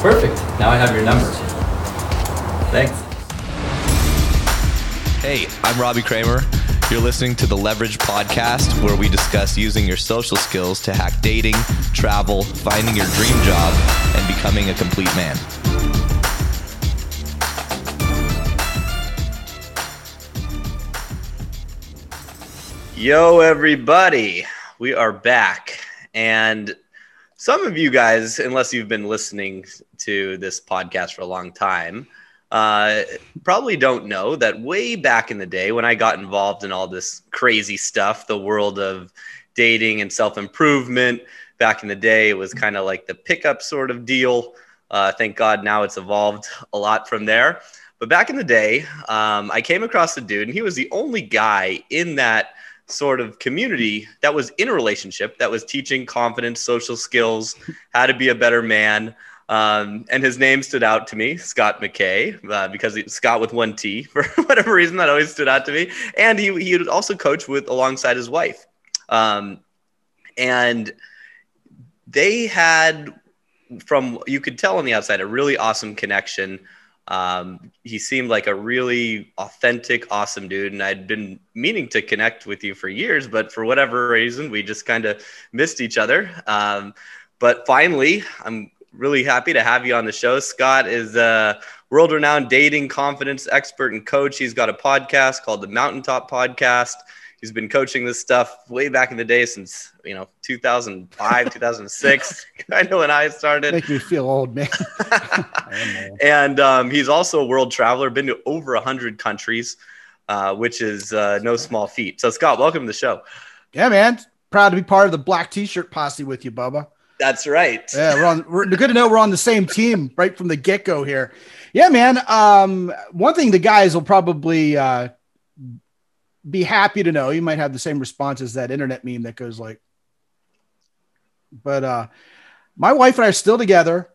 Perfect. Now I have your number. Thanks. Hey, I'm Robbie Kramer. You're listening to the Leverage Podcast, where we discuss using your social skills to hack dating, travel, finding your dream job, and becoming a complete man. Yo, everybody. We are back. And some of you guys, unless you've been listening to this podcast for a long time, uh, probably don't know that way back in the day when I got involved in all this crazy stuff, the world of dating and self improvement, back in the day, it was kind of like the pickup sort of deal. Uh, thank God now it's evolved a lot from there. But back in the day, um, I came across a dude, and he was the only guy in that sort of community that was in a relationship that was teaching confidence, social skills, how to be a better man. Um, and his name stood out to me, Scot McKay, uh, because he, Scot with one T for whatever reason that always stood out to me. And he he would also coach with alongside his wife, um, and they had from you could tell on the outside a really awesome connection. Um, he seemed like a really authentic, awesome dude, and I'd been meaning to connect with you for years, but for whatever reason, we just kind of missed each other. Um, but finally, I'm really happy to have you on the show. Scot is a world-renowned dating confidence expert and coach. He's got a podcast called the Mountaintop Podcast. He's been coaching this stuff way back in the day since you know 2005 2006 i know when i started. Make me feel old man. And um, he's also a world traveler been to over 100 countries uh, which is uh, no small feat. So scot welcome to the show. Yeah man. Proud to be part of the black t-shirt posse with you bubba that's right. Yeah we're on we're good to know we're on the same team right from the get-go here. Yeah man um, one thing the guys will probably uh, be happy to know you might have the same response as that internet meme that goes like but uh my wife and i are still together.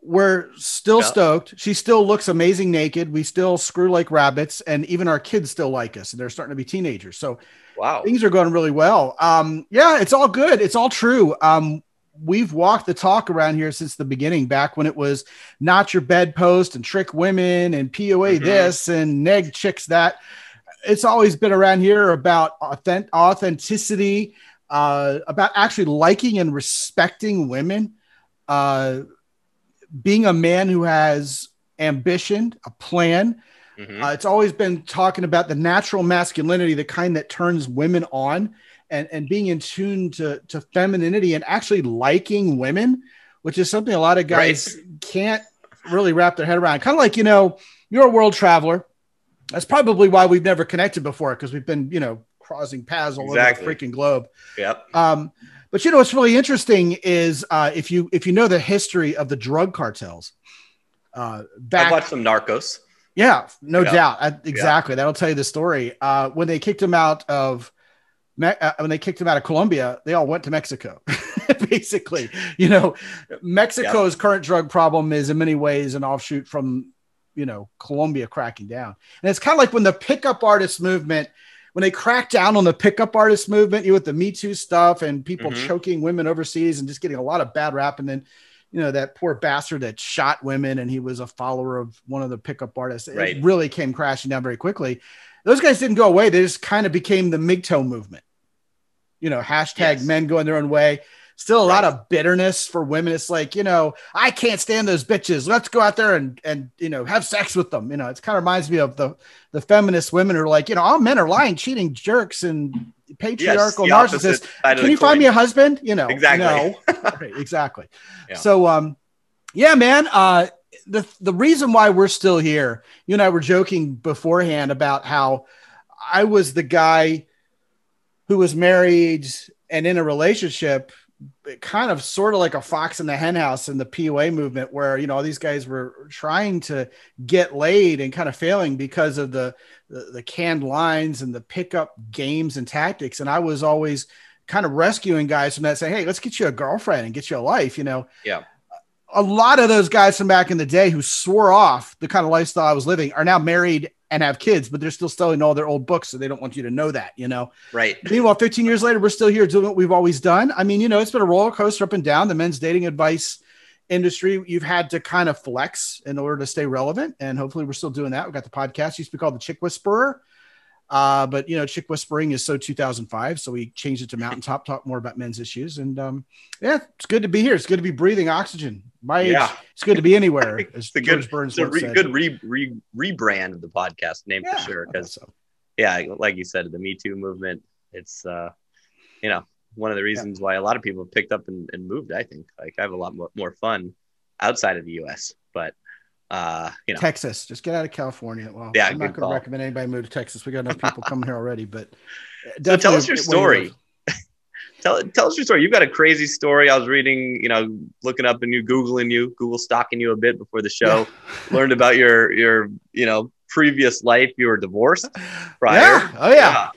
We're still yeah. stoked. She still looks amazing naked. We still screw like rabbits and even our kids still like us and they're starting to be teenagers. So wow. things are going really well. Um yeah it's all good. It's all true. Um we've walked the talk around here since the beginning back when it was not your bedpost and trick women and pua mm-hmm. this and neg chicks that it's always been around here about authentic, authenticity, uh, about actually liking and respecting women, uh, being a man who has ambition, a plan. Mm-hmm. Uh, it's always been talking about the natural masculinity, the kind that turns women on, and, and being in tune to, to femininity and actually liking women, which is something a lot of guys right. can't really wrap their head around. Kind of like, you know, you're a world traveler that's probably why we've never connected before because we've been, you know, crossing paths all exactly. over the freaking globe. Yep. Um, but you know what's really interesting is uh, if you if you know the history of the drug cartels. Uh, back, I watched some Narcos. Yeah, no doubt. I, exactly. That'll tell you the story. Uh, when they kicked him out of Me- uh, when they kicked him out of Colombia, they all went to Mexico. Basically, you know, Mexico's current drug problem is in many ways an offshoot from you know Colombia cracking down. And it's kind of like when the pickup artist movement, when they cracked down on the pickup artist movement, you know, with the Me Too stuff and people mm-hmm. choking women overseas and just getting a lot of bad rap. And then, you know, that poor bastard that shot women and he was a follower of one of the pickup artists. Right. It really came crashing down very quickly. Those guys didn't go away. They just kind of became the MGTOW movement. You know, hashtag yes. men going their own way still a right. lot of bitterness for women. It's like, you know, I can't stand those bitches. Let's go out there and and you know have sex with them. You know, it kind of reminds me of the the feminist women who are like, you know, all men are lying, cheating jerks and patriarchal yes, narcissists. Can you find me a husband? You know, exactly. No. right, exactly. Yeah. So um yeah, man. Uh the the reason why we're still here, you and I were joking beforehand about how I was the guy who was married and in a relationship kind of sort of like a fox in the henhouse in the PUA movement, where you know these guys were trying to get laid and kind of failing because of the, the the, canned lines and the pickup games and tactics. And I was always kind of rescuing guys from that, saying, "Hey, let's get you a girlfriend and get you a life." You know, yeah. A lot of those guys from back in the day who swore off the kind of lifestyle I was living are now married and have kids, but they're still selling all their old books, so they don't want you to know that, you know. Right. Meanwhile, 15 years later, we're still here doing what we've always done. I mean, you know, it's been a roller coaster up and down. The men's dating advice industry, you've had to kind of flex in order to stay relevant. And hopefully, we're still doing that. We've got the podcast, used to be called the Chick Whisperer. Uh, but you know, chick whispering is so 2005, so we changed it to mountaintop. Talk more about men's issues, and um, yeah, it's good to be here. It's good to be breathing oxygen. My age, it's good to be anywhere. As It's George good, Burns it's a re, said. good re, re, rebrand of the podcast name Yeah, for sure. Because so. yeah, like you said, the Me Too movement, it's uh, you know, one of the reasons why a lot of people have picked up and, and moved. I think like I have a lot more, more fun outside of the U.S. But uh, you know, Texas, just get out of California. Well, Yeah, I'm not going to recommend anybody move to Texas. We got enough people coming here already, but So tell us your definitely where you story. tell tell us your story. You've got a crazy story. I was reading, you know, looking up and you googling you, Google stalking you a bit before the show. Learned about your your you know previous life. You were divorced prior. Yeah. Oh yeah.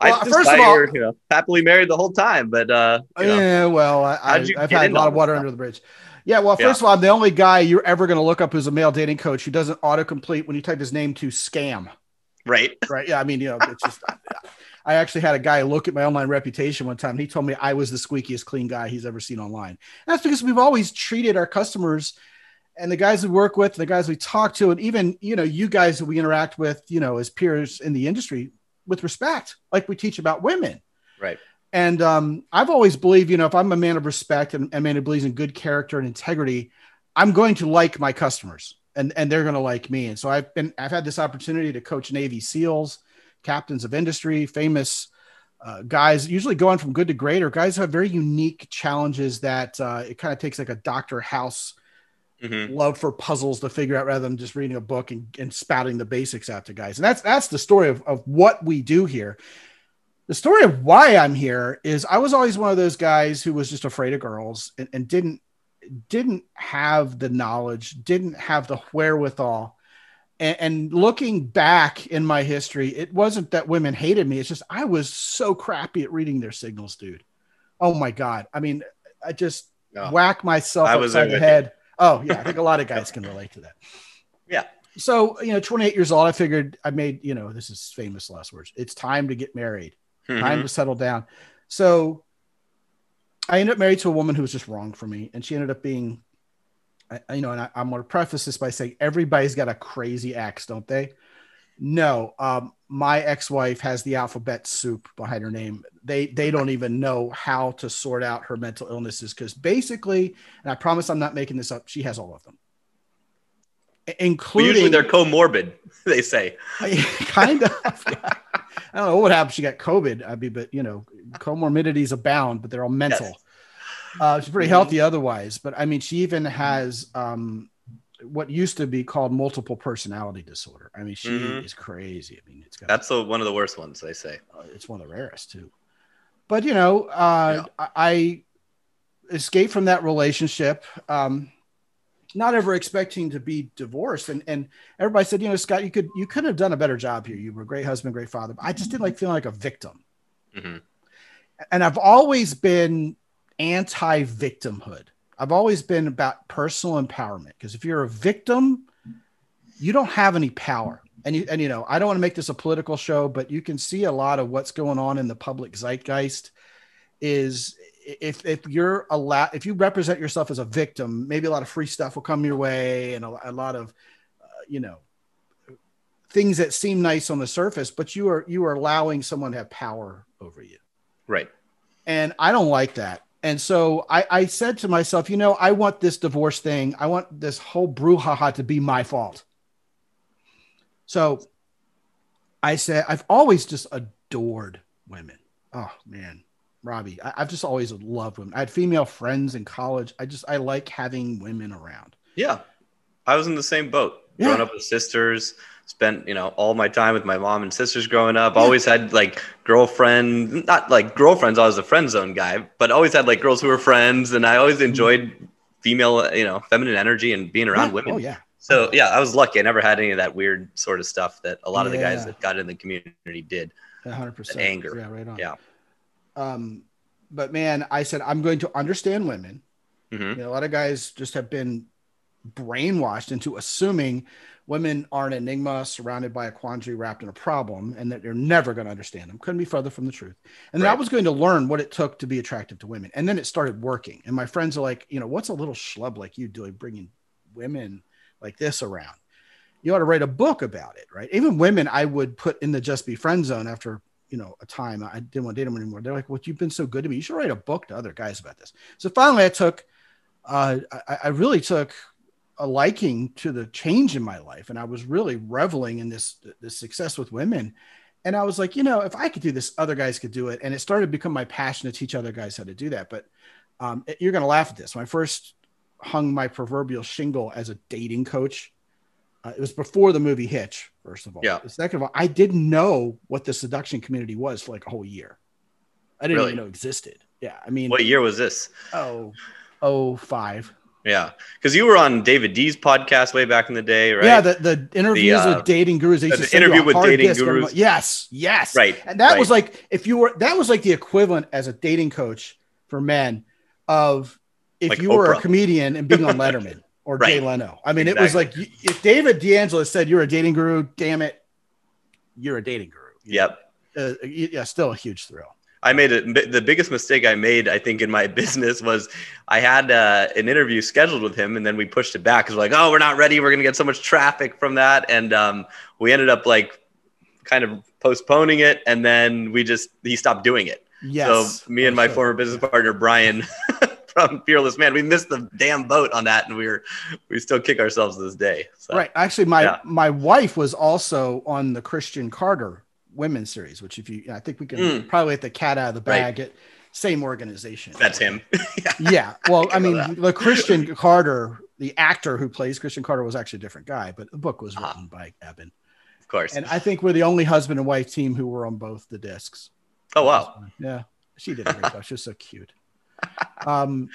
I Well, just first of all- were, you know, happly married the whole time, but uh, you know, Yeah, well, I, I, I've had a lot of water stuff? under the bridge. Yeah, well, Yeah. first of all, I'm the only guy you're ever going to look up who's a male dating coach who doesn't autocomplete when you type his name to scam. right? Right? Yeah, I mean, you know, it's just. I actually had a guy look at my online reputation one time. And he told me I was the squeakiest clean guy he's ever seen online. And that's because we've always treated our customers and the guys we work with, the guys we talk to, and even you know you guys that we interact with, you know, as peers in the industry, with respect, like we teach about women. Right. And um, I've always believed, you know, if I'm a man of respect and a man who believes in good character and integrity, I'm going to like my customers and, and they're going to like me. And so I've been, I've had this opportunity to coach Navy SEALs, captains of industry, famous uh, guys, usually going from good to great, or guys who have very unique challenges that uh, it kind of takes like a Dr. House hmm love for puzzles to figure out rather than just reading a book and, and spouting the basics out to guys. And that's that's the story of, of what we do here. The story of why I'm here is I was always one of those guys who was just afraid of girls and, and didn't didn't have the knowledge, didn't have the wherewithal. And, and looking back in my history, it wasn't that women hated me. It's just I was so crappy at reading their signals, dude. Oh my god! I mean, I just Oh. whack myself I upside the head. Oh yeah, I think a lot of guys can relate to that. Yeah. So you know, 28 years old, I figured I made you know this is famous last words. It's time to get married. Mm-hmm. Time to settle down. So I ended up married to a woman who was just wrong for me, and she ended up being, I, you know, and I, I'm going to preface this by saying everybody's got a crazy ex, don't they? No, um, my ex-wife has the alphabet soup behind her name. They they don't even know how to sort out her mental illnesses because basically, and I promise I'm not making this up. She has all of them, I- Well, including usually they're comorbid. They say. kind of. yeah. I don't know what would happen. if She got COVID. I'd be, but you know, comorbidities abound, but they're all mental. Uh, she's pretty healthy otherwise, but I mean, she even has um, what used to be called multiple personality disorder. I mean, she Mhm. is crazy. I mean, it's got That's the, one of the worst ones. They say. uh, it's one of the rarest too. But you know, uh, I, I escaped from that relationship, um, not ever expecting to be divorced. And and everybody said, you know, Scot, you could you could have done a better job here. You were a great husband, great father. But I just didn't like feeling like a victim. Mhm. And I've always been anti-victimhood. I've always been about personal empowerment because if you're a victim, you don't have any power. And you and you know, I don't want to make this a political show, but you can see a lot of what's going on in the public zeitgeist is if if you're a lot if you represent yourself as a victim, maybe a lot of free stuff will come your way and a, a lot of uh, you know things that seem nice on the surface, but you are you are allowing someone to have power over you Right. and I don't like that. And so I, I said to myself, you know, I want this divorce thing. I want this whole brouhaha to be my fault. So I said, I've always just adored women. Oh man, Robbie, I, I've just always loved women. I had female friends in college. I just I like having women around. Yeah. I was in the same boat. Yeah. Growing up with sisters, spent, you know, all my time with my mom and sisters growing up. Yeah. Always had like girlfriend, not like girlfriends, I was a friend zone guy, but always had like girls who were friends and I always mm-hmm. enjoyed female, you know, feminine energy and being around Yeah. women. Oh yeah. So yeah, I was lucky. I never had any of that weird sort of stuff that a lot of the guys that got in the community did. hundred percent anger. Yeah, right on. Yeah. Um, but man, I said I'm going to understand women. hmm You know, a lot of guys just have been brainwashed into assuming women are an enigma surrounded by a quandary wrapped in a problem and that you're never going to understand them. Couldn't be further from the truth. And then I was going to learn what it took to be attractive to women. And then it started working. And my friends are like, you know, what's a little schlub like you doing bringing women like this around? You ought to write a book about it, right? Even women I would put in the just be friend zone after, you know, a time I didn't want to date them anymore. They're like, well, you've been so good to me. You should write a book to other guys about this. So finally I took, uh, I, I really took a liking to the change in my life and i was really reveling in this this success with women and i was like you know if i could do this other guys could do it and it started to become my passion to teach other guys how to do that but um, you're going to laugh at this when i first hung my proverbial shingle as a dating coach uh, it was before the movie hitch first of all Yeah. second of all i didn't know what the seduction community was for like a whole year i didn't Really? even know it existed yeah i mean What year was this? oh oh five Yeah, because you were on David D's podcast way back in the day, right? Yeah, the, the interviews uh, with dating gurus. They the to send you interview with dating gurus. month. Yes, yes. Right, And that was like if you were that was like the equivalent as a dating coach for men of if Like you were a comedian and being on Letterman or Jay Leno. I mean, it was like if David DeAngelo said you're a dating guru, damn it, you're a dating guru. Yep. Uh, yeah, still a huge thrill. I made it. The biggest mistake I made, I think, in my business was I had uh, an interview scheduled with him, and then we pushed it back because we're like, "Oh, we're not ready. We're gonna get so much traffic from that," and um, we ended up like kind of postponing it, and then we just he stopped doing it. Yes. So me and my sure. former business partner Brian from Fearless Man, we missed the damn boat on that, and we were we still kick ourselves to this day. So, Right. Actually, my Yeah. my wife was also on the Christian Carter women's series, which if you, I think we can Mm. probably let the cat out of the Right. bag. At same organization. That's him. Yeah. Well, I I mean, the Christian Carter, the actor who plays Christian Carter, was actually a different guy, but the book was Uh-huh. written by Eben. of course. And I think we're the only husband and wife team who were on both the discs. oh wow. Yeah. She did a great job. She was so cute. Um,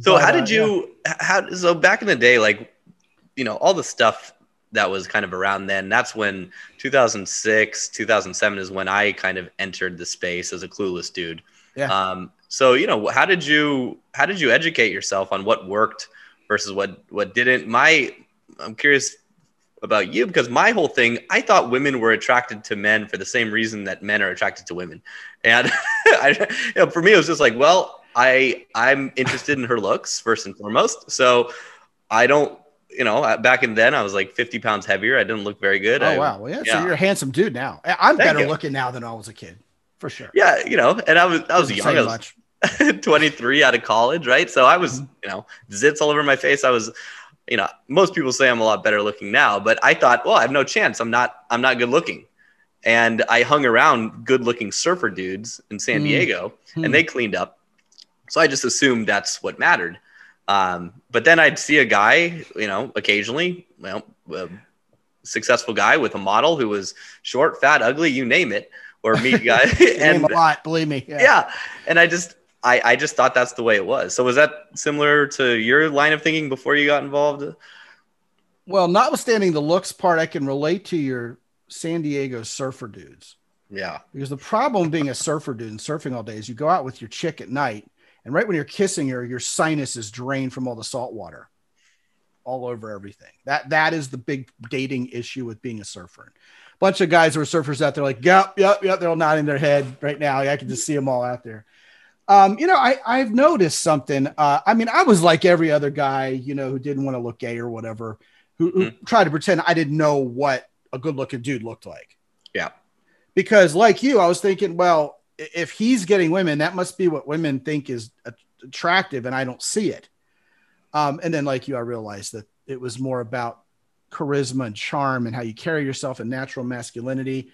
So but, how uh, did you how so back in the day like you know all the stuff that was kind of around then that's when 2006 2007 is when I kind of entered the space as a clueless dude. Yeah. Um so you know how did you how did you educate yourself on what worked versus what what didn't? My I'm curious about you because my whole thing I thought women were attracted to men for the same reason that men are attracted to women. And I, you know, for me it was just like well I I'm interested in her looks first and foremost. So I don't, you know, back in then I was like 50 pounds heavier. I didn't look very good. Oh I- wow! Well, yeah, So you're a handsome dude now. I'm Thank better you. looking now than I was a kid, for sure. Yeah, you know, and I was I was young. I was much. 23 out of college, right? So I was, Mhm. you know, zits all over my face. I was, you know, most people say I'm a lot better looking now, but I thought, well, I have no chance. I'm not I'm not good looking. And I hung around good looking surfer dudes in San Hmm. Diego Hmm. and they cleaned up. So I just assumed that's what mattered. Um, but then I'd see a guy, you know, occasionally, well, a successful guy with a model who was short, fat, ugly, you name it, or meet a guy. Name and a lot, believe me. yeah. And I just, I, I just thought that's the way it was. So was that similar to your line of thinking before you got involved? Well, notwithstanding the looks part, I can relate to your San Diego surfer dudes. Yeah. Because the problem being a surfer dude and surfing all day is you go out with your chick at night, and right when you're kissing her, your sinus is drained from all the salt water all over everything. That that is the big dating issue with being a surfer. A bunch of guys who are surfers out there like, yep, yep, yep. They're all nodding their head right now. I can just see them all out there. Um, you know, I, I've noticed something. Uh, I mean, I was like every other guy, you know, who didn't want to look gay or whatever, who, who tried to pretend I didn't know what a good looking dude looked like. Yeah. Because, like you, I was thinking, well, if he's getting women, that must be what women think is attractive, and I don't see it. Um, and then, like you, I realized that it was more about charisma and charm and how you carry yourself and natural masculinity.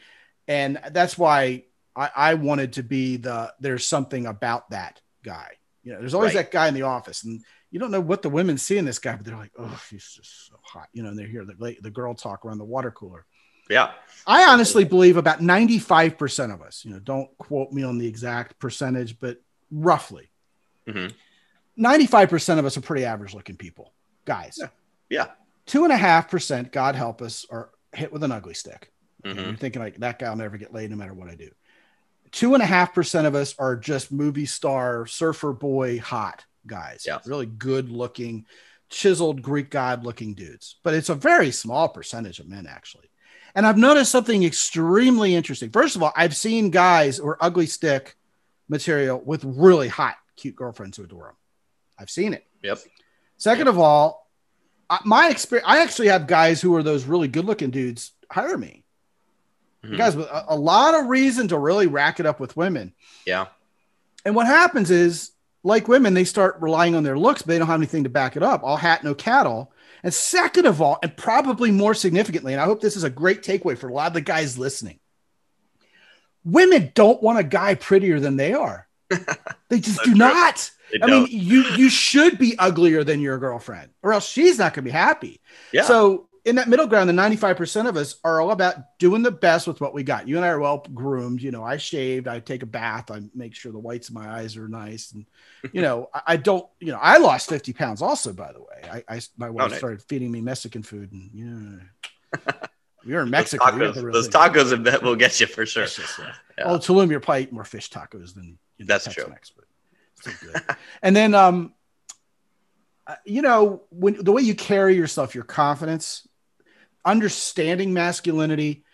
And that's why I, I wanted to be the there's something about that guy. You know, there's always Right. that guy in the office, and you don't know what the women see in this guy, but they're like, oh, he's just so hot. You know, and they hear the, the girl talk around the water cooler. Yeah. I honestly believe about 95% of us, you know, don't quote me on the exact percentage, but roughly Mhm. 95% of us are pretty average looking people, guys. Yeah. Yeah. Two and a half percent, God help us, are hit with an ugly stick. Mhm. You're thinking like that guy will never get laid no matter what I do. Two and a half percent of us are just movie star, surfer boy, hot guys. Yeah. Really good looking. chiseled Greek god looking dudes, but it's a very small percentage of men actually. And I've noticed something extremely interesting. First of all, I've seen guys or ugly stick material with really hot, cute girlfriends who adore them. I've seen it. Yep. Second Yep. of all, my experience, I actually have guys who are those really good looking dudes hire me. Mhm. Guys with a, a lot of reason to really rack it up with women. Yeah. And what happens is, like women, they start relying on their looks, but they don't have anything to back it up. All hat, no cattle. And second of all, and probably more significantly, and I hope this is a great takeaway for a lot of the guys listening women don't want a guy prettier than they are. They just So do true. not. They I mean, don't. you you should be uglier than your girlfriend, or else she's not going to be happy. yeah. So in that middle ground, the 95% of us are all about doing the best with what we got. You and I are well groomed. You know, I shaved, I take a bath, I make sure the whites of my eyes are nice. And, you know, I, I don't, you know, I lost 50 pounds also, by the way. I, I my wife started feeding me Mexican food and, yeah. You're in Mexico. you got tacos, those tacos will get you for sure. Delicious, yeah. Yeah. Oh, Tulum, you're probably eating more fish tacos than you know, That's true. Tex-Mex, but still good. and then, um, uh, you know, when the way you carry yourself, your confidence, understanding masculinity,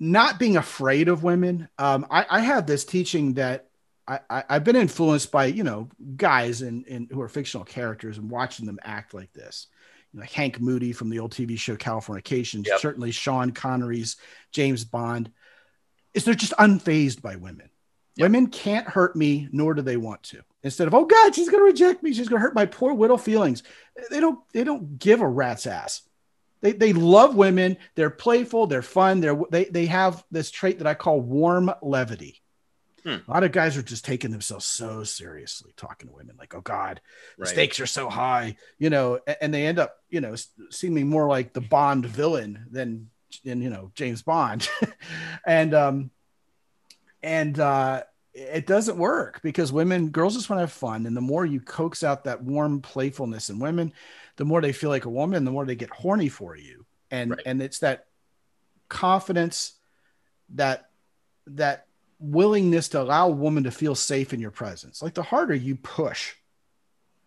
not being afraid of women. Um, I, I have this teaching that I, I, I've been influenced by, you know, guys in, in who are fictional characters and watching them act like this. You know, like Hank Moody from the old TV show Californication, Yep. certainly Sean Connery's James Bond, is they're just unfazed by women. Yep. Women can't hurt me, nor do they want to. Instead of, oh God, she's gonna reject me, she's gonna hurt my poor widow feelings. They don't, they don't give a rat's ass. They, they love women. They're playful. They're fun. They're they they have this trait that I call warm levity. Hmm. A lot of guys are just taking themselves so seriously, talking to women like, "Oh God, the stakes are so high," you know, a- and they end up, you know, seeming more like the Bond villain than, than you know James Bond, and um, and uh, it doesn't work because women, girls just want to have fun, and the more you coax out that warm playfulness in women, the more they feel like a woman, the more they get horny for you, and Right. and it's that confidence, that that willingness to allow a woman to feel safe in your presence. Like the harder you push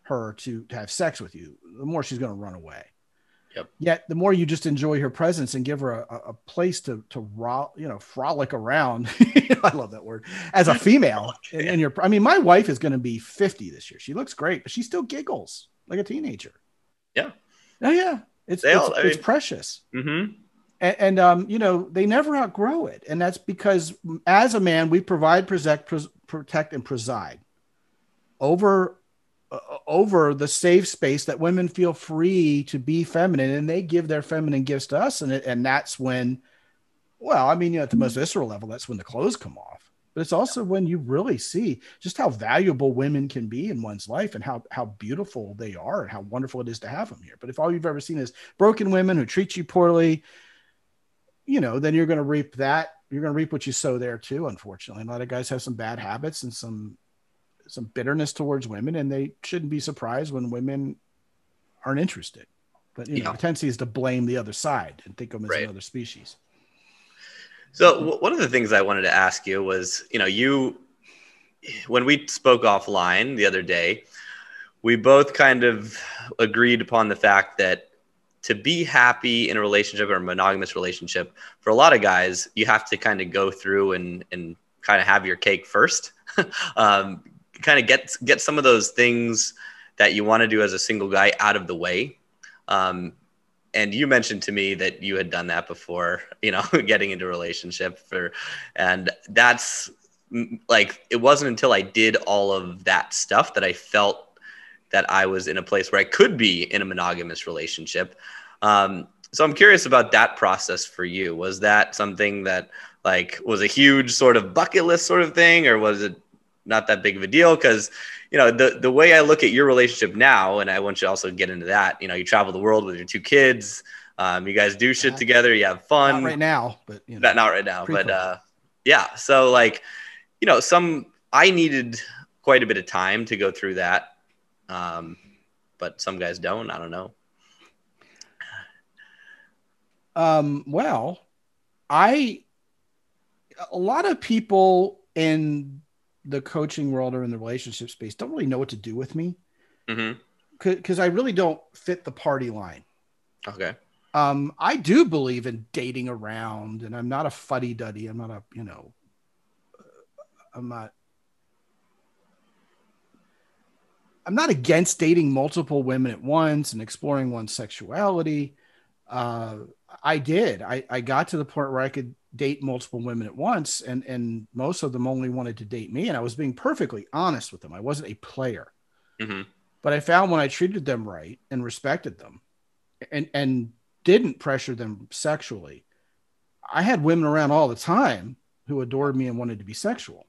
her to, to have sex with you, the more she's going to run away. Yep. Yet the more you just enjoy her presence and give her a, a- place to to ro- you know frolic around. I love that word as a female. And, and you're, I mean, my wife is going to be 50 this year. She looks great, but she still giggles like a teenager. Yeah. Oh yeah, it's it's, all- I it's mean- precious Mm-hmm. and, and um, you know they never outgrow it, and that's because as a man we provide, protect, protect, and preside over uh, over the safe space that women feel free to be feminine, and they give their feminine gifts to us, and it, and that's when, well, I mean, you know, at the most visceral level, that's when the clothes come off. But it's also when you really see just how valuable women can be in one's life and how how beautiful they are and how wonderful it is to have them here. But if all you've ever seen is broken women who treat you poorly, you know, then you're going to reap that. You're going to reap what you sow there too. Unfortunately, a lot of guys have some bad habits and some some bitterness towards women, and they shouldn't be surprised when women aren't interested. But you know, Yeah. the tendency is to blame the other side and think of them as Right. another species. So one of the things I wanted to ask you was, you know, you when we spoke offline the other day, we both kind of agreed upon the fact that to be happy in a relationship or a monogamous relationship, for a lot of guys, you have to kind of go through and and kind of have your cake first. um, kind of get get some of those things that you want to do as a single guy out of the way. Um, and you mentioned to me that you had done that before, you know, getting into relationship for, and that's like, it wasn't until I did all of that stuff that I felt that I was in a place where I could be in a monogamous relationship. Um, so I'm curious about that process for you. Was that something that like was a huge sort of bucket list sort of thing, or was it not that big of a deal? Because you know the the way I look at your relationship now, and I want you to also get into that. You know, you travel the world with your two kids. Um, you guys do shit Uh, together. You have fun. Not right now, but you know, Not, not right now, but uh, yeah. So like, you know, some I needed quite a bit of time to go through that, um, but some guys don't. I don't know. Um, well, I a lot of people in the coaching world or in the relationship space don't really know what to do with me. because I really don't fit the party line. Okay. Um, I do believe in dating around, and I'm not a fuddy duddy. I'm not a, you know, I'm not. I'm not against dating multiple women at once and exploring one's sexuality. Uh, I did. I, I got to the point where I could date multiple women at once, and and most of them only wanted to date me, and I was being perfectly honest with them. I wasn't a player, hmm but I found when I treated them right and respected them, and and didn't pressure them sexually, I had women around all the time who adored me and wanted to be sexual.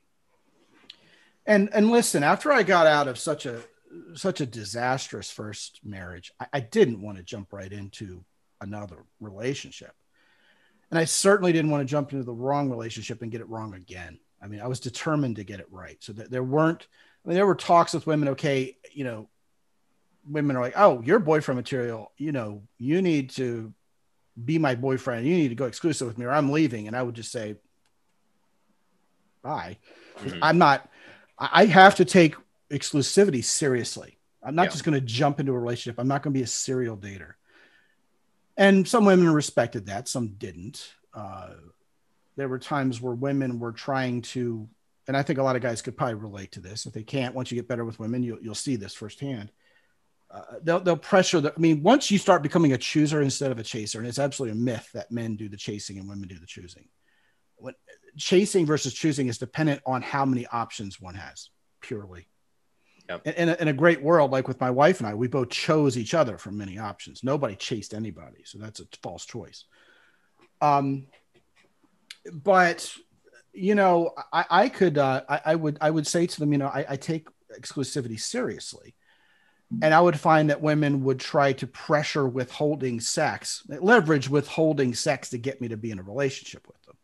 And and listen, after I got out of such a such a disastrous first marriage, I, I didn't want to jump right into another relationship. And I certainly didn't want to jump into the wrong relationship and get it wrong again. I mean, I was determined to get it right. So that there weren't, I mean, there were talks with women, okay, you know, women are like, oh, you're boyfriend material. You know, you need to be my boyfriend. You need to go exclusive with me or I'm leaving. And I would just say, bye. Mhm. I'm not, I I have to take exclusivity seriously. I'm not Yeah. just going to jump into a relationship. I'm not going to be a serial dater. And some women respected that, some didn't. Uh, there were times where women were trying to, and I think a lot of guys could probably relate to this. If they can't, once you get better with women, you'll, you'll see this firsthand. Uh, they'll, they'll pressure the, I mean, once you start becoming a chooser instead of a chaser, and it's absolutely a myth that men do the chasing and women do the choosing. Chasing versus choosing is dependent on how many options one has purely. Yep. In, a, in a great world, like with my wife and I, we both chose each other from many options. Nobody chased anybody. So that's a false choice. Um, but you know, I, I could, uh, I, I would, I would say to them, you know, I, I take exclusivity seriously. And I would find that women would try to pressure withholding sex, leverage withholding sex to get me to be in a relationship with them.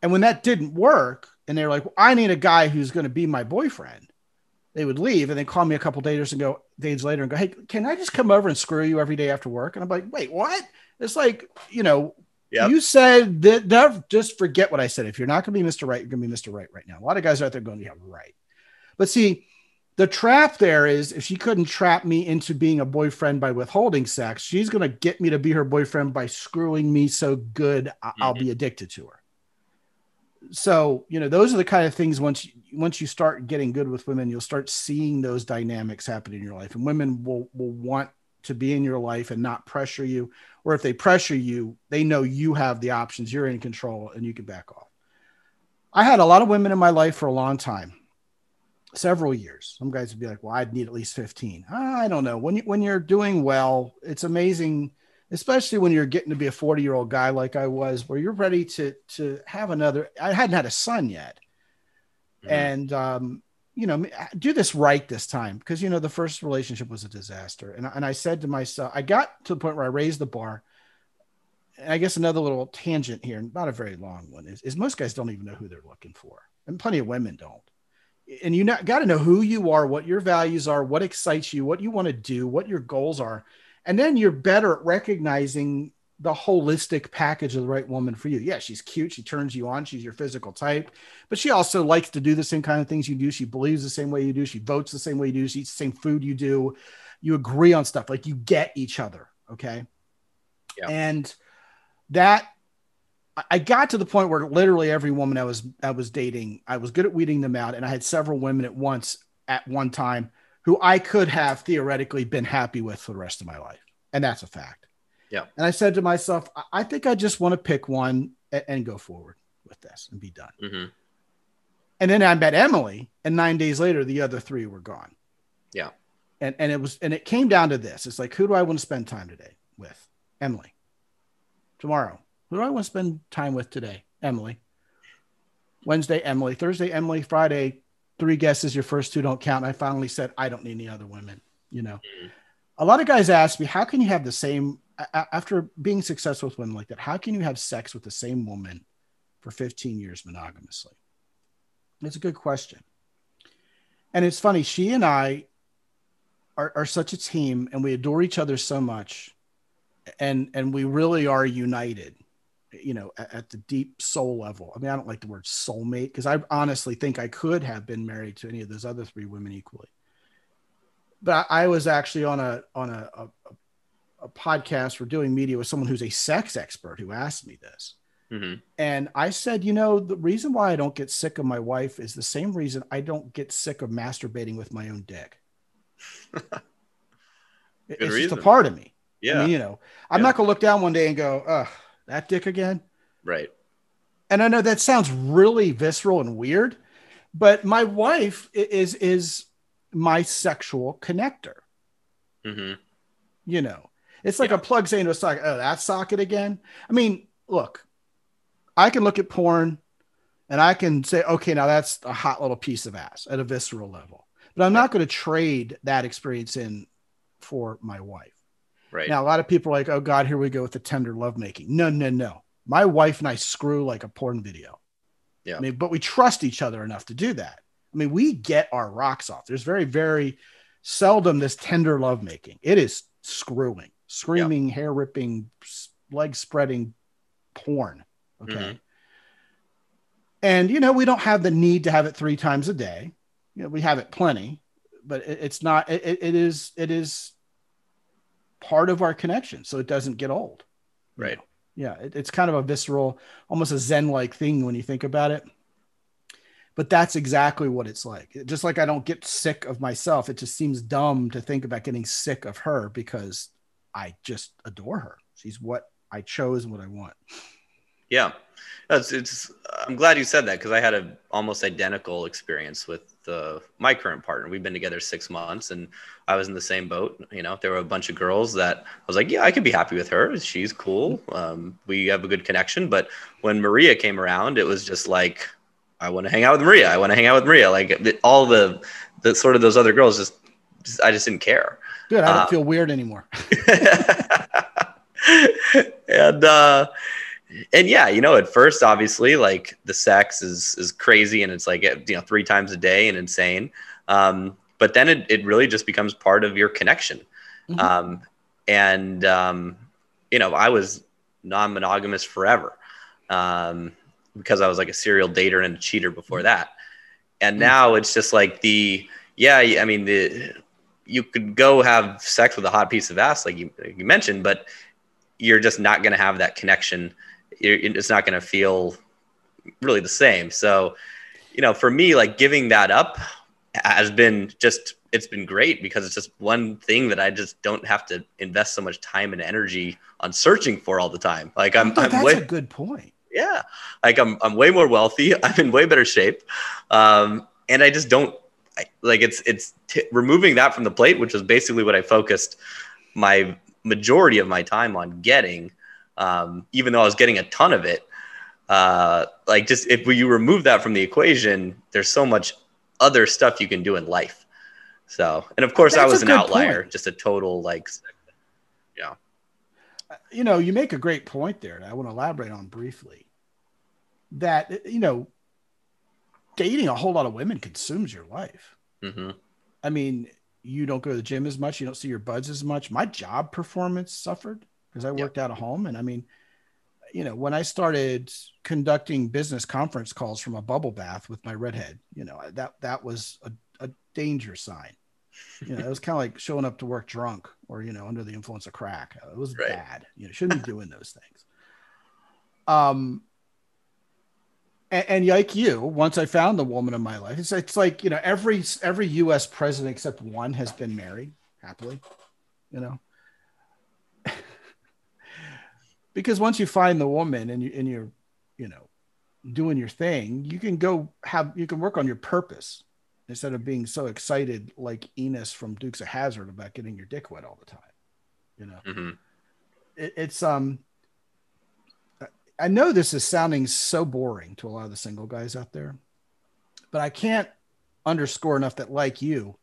And when that didn't work, and they're like, well, I need a guy who's going to be my boyfriend, they would leave and then call me a couple days and go days later and go, Hey, can I just come over and screw you every day after work? And I'm like, wait, what? It's like, you know, Yep. you said that, that just forget what I said. If you're not going to be Mr. Right, you're going to be Mr. Right right now. A lot of guys out there going, yeah, right. But see, the trap there is if she couldn't trap me into being a boyfriend by withholding sex, she's going to get me to be her boyfriend by screwing me so good I'll mm-hmm. be addicted to her. So, you know, those are the kind of things once you, once you start getting good with women, you'll start seeing those dynamics happen in your life and women will will want to be in your life and not pressure you or if they pressure you, they know you have the options, you're in control and you can back off. I had a lot of women in my life for a long time several years. Some guys would be like, "Well, I'd need at least 15." Ah, I don't know. When you when you're doing well, it's amazing, especially when you're getting to be a 40-year-old guy like I was where you're ready to to have another I hadn't had a son yet. Mhm. And um you know, do this right this time because you know the first relationship was a disaster. And and I said to myself, I got to the point where I raised the bar. And I guess another little tangent here, not a very long one, is, is most guys don't even know who they're looking for, and plenty of women don't and you got to know who you are, what your values are, what excites you, what you want to do, what your goals are. And then you're better at recognizing the holistic package of the right woman for you. Yeah, she's cute. She turns you on. She's your physical type, but she also likes to do the same kind of things you do. She believes the same way you do. She votes the same way you do. She eats the same food you do. You agree on stuff like you get each other. Okay. Yeah. And that I- I got to the point where literally every woman I was I was dating, I was good at weeding them out, and I had several women at once at one time who I could have theoretically been happy with for the rest of my life, and that's a fact. Yeah. And I said to myself, I, I think I just want to pick one and, and go forward with this and be done. Mhm. And then I met Emily, and nine days later, the other three were gone. Yeah. And and it was and it came down to this: it's like, who do I want to spend time today with? Emily. Tomorrow, who do I want to spend time with today? Emily. Wednesday, Emily. Thursday, Emily. Friday, three guesses. Your first two don't count. And I finally said, I don't need any other women. You know, Mhm. a lot of guys ask me, how can you have the same after being successful with women like that? How can you have sex with the same woman for 15 years monogamously? It's a good question. And it's funny, she and I are, are such a team and we adore each other so much. And and we really are united, you know, at, at the deep soul level. I mean, I don't like the word soulmate because I honestly think I could have been married to any of those other three women equally. but I, I was actually on a on a, a a podcast for doing media with someone who's a sex expert who asked me this. Mhm. And I said, you know, the reason why I don't get sick of my wife is the same reason I don't get sick of masturbating with my own dick. It's just a part of me. Yeah. I mean, you know, I'm Yeah. not going to look down one day and go, ugh, that dick again. right. And I know that sounds really visceral and weird, but my wife is is my sexual connector. hmm You know, it's like Yeah. a plug saying to a socket, oh, that socket again. I mean, look, I can look at porn and I can say, okay, now that's a hot little piece of ass at a visceral level, but I'm not going to trade that experience in for my wife. Right. Now, a lot of people are like, oh God, here we go with the tender lovemaking. No, no, no. My wife and I screw like a porn video. Yeah. I mean, but we trust each other enough to do that. I mean, we get our rocks off. There's very, very seldom this tender lovemaking. It is screwing, screaming, hair ripping, leg spreading porn. Okay. Mhm. And, you know, we don't have the need to have it three times a day. You know, we have it plenty, but it, it's not, it- it is, it is part of our connection. So it doesn't get old. Right. Yeah. It, it's kind of a visceral, almost a Zen like thing when you think about it. But that's exactly what it's like. Just like I don't get sick of myself, it just seems dumb to think about getting sick of her because I just adore her. She's what I chose and what I want. Yeah, That's, it's. I'm glad you said that because I had a almost identical experience with uh, my current partner. We've been together six months, and I was in the same boat. You know, there were a bunch of girls that I was like, yeah, I could be happy with her. She's cool. Um, we have a good connection. But when Maria came around, it was just like, I want to hang out with Maria. I want to hang out with Maria. Like all the, the sort of those other girls, just, just I just didn't care. Good. I don't Uh, feel weird anymore. and uh and yeah you know at first obviously like the sex is is crazy and it's like you know three times a day and insane um but then it, it really just becomes part of your connection Mhm. um and um you know i was non-monogamous forever um because i was like a serial dater and a cheater before that and Mm. now it's just like the yeah i mean the you could go have sex with a hot piece of ass like you, like you mentioned but you're just not going to have that connection. It's not going to feel really the same. So, you know, for me, like giving that up has been just, it's been great because it's just one thing that I just don't have to invest so much time and energy on searching for all the time. Like I'm, But I'm that's way, a good point. yeah, like I'm, I'm way more wealthy. I'm in way better shape. Um, and I just don't I, like it's, it's t- removing that from the plate, which is basically what I focused my majority of my time on getting, um, even though I was getting a ton of it. Uh, like just if you remove that from the equation, there's so much other stuff you can do in life. So, and of course, I That's a was an outlier, point. just a total like, yeah. You know, you make a great point there. And I want to elaborate on briefly that, you know, dating a whole lot of women consumes your life. hmm I mean, you don't go to the gym as much, you don't see your buds as much. My job performance suffered because I worked out of home. And I mean, you know, when I started conducting business conference calls from a bubble bath with my redhead, you know, that that was a, a danger sign. You know, it was kind of like showing up to work drunk or, you know, under the influence of crack. It was Right. bad. You know, shouldn't be doing those things. Um, and, and like you, once I found the woman of my life, it's it's like you know every every U.S. president except one has been married happily, you know, because once you find the woman and you and you're you know doing your thing, you can go have you can work on your purpose instead of being so excited like Enos from Dukes of Hazzard about getting your dick wet all the time, you know? Hmm it, it's um i know this is sounding so boring to a lot of the single guys out there but i can't underscore enough that like you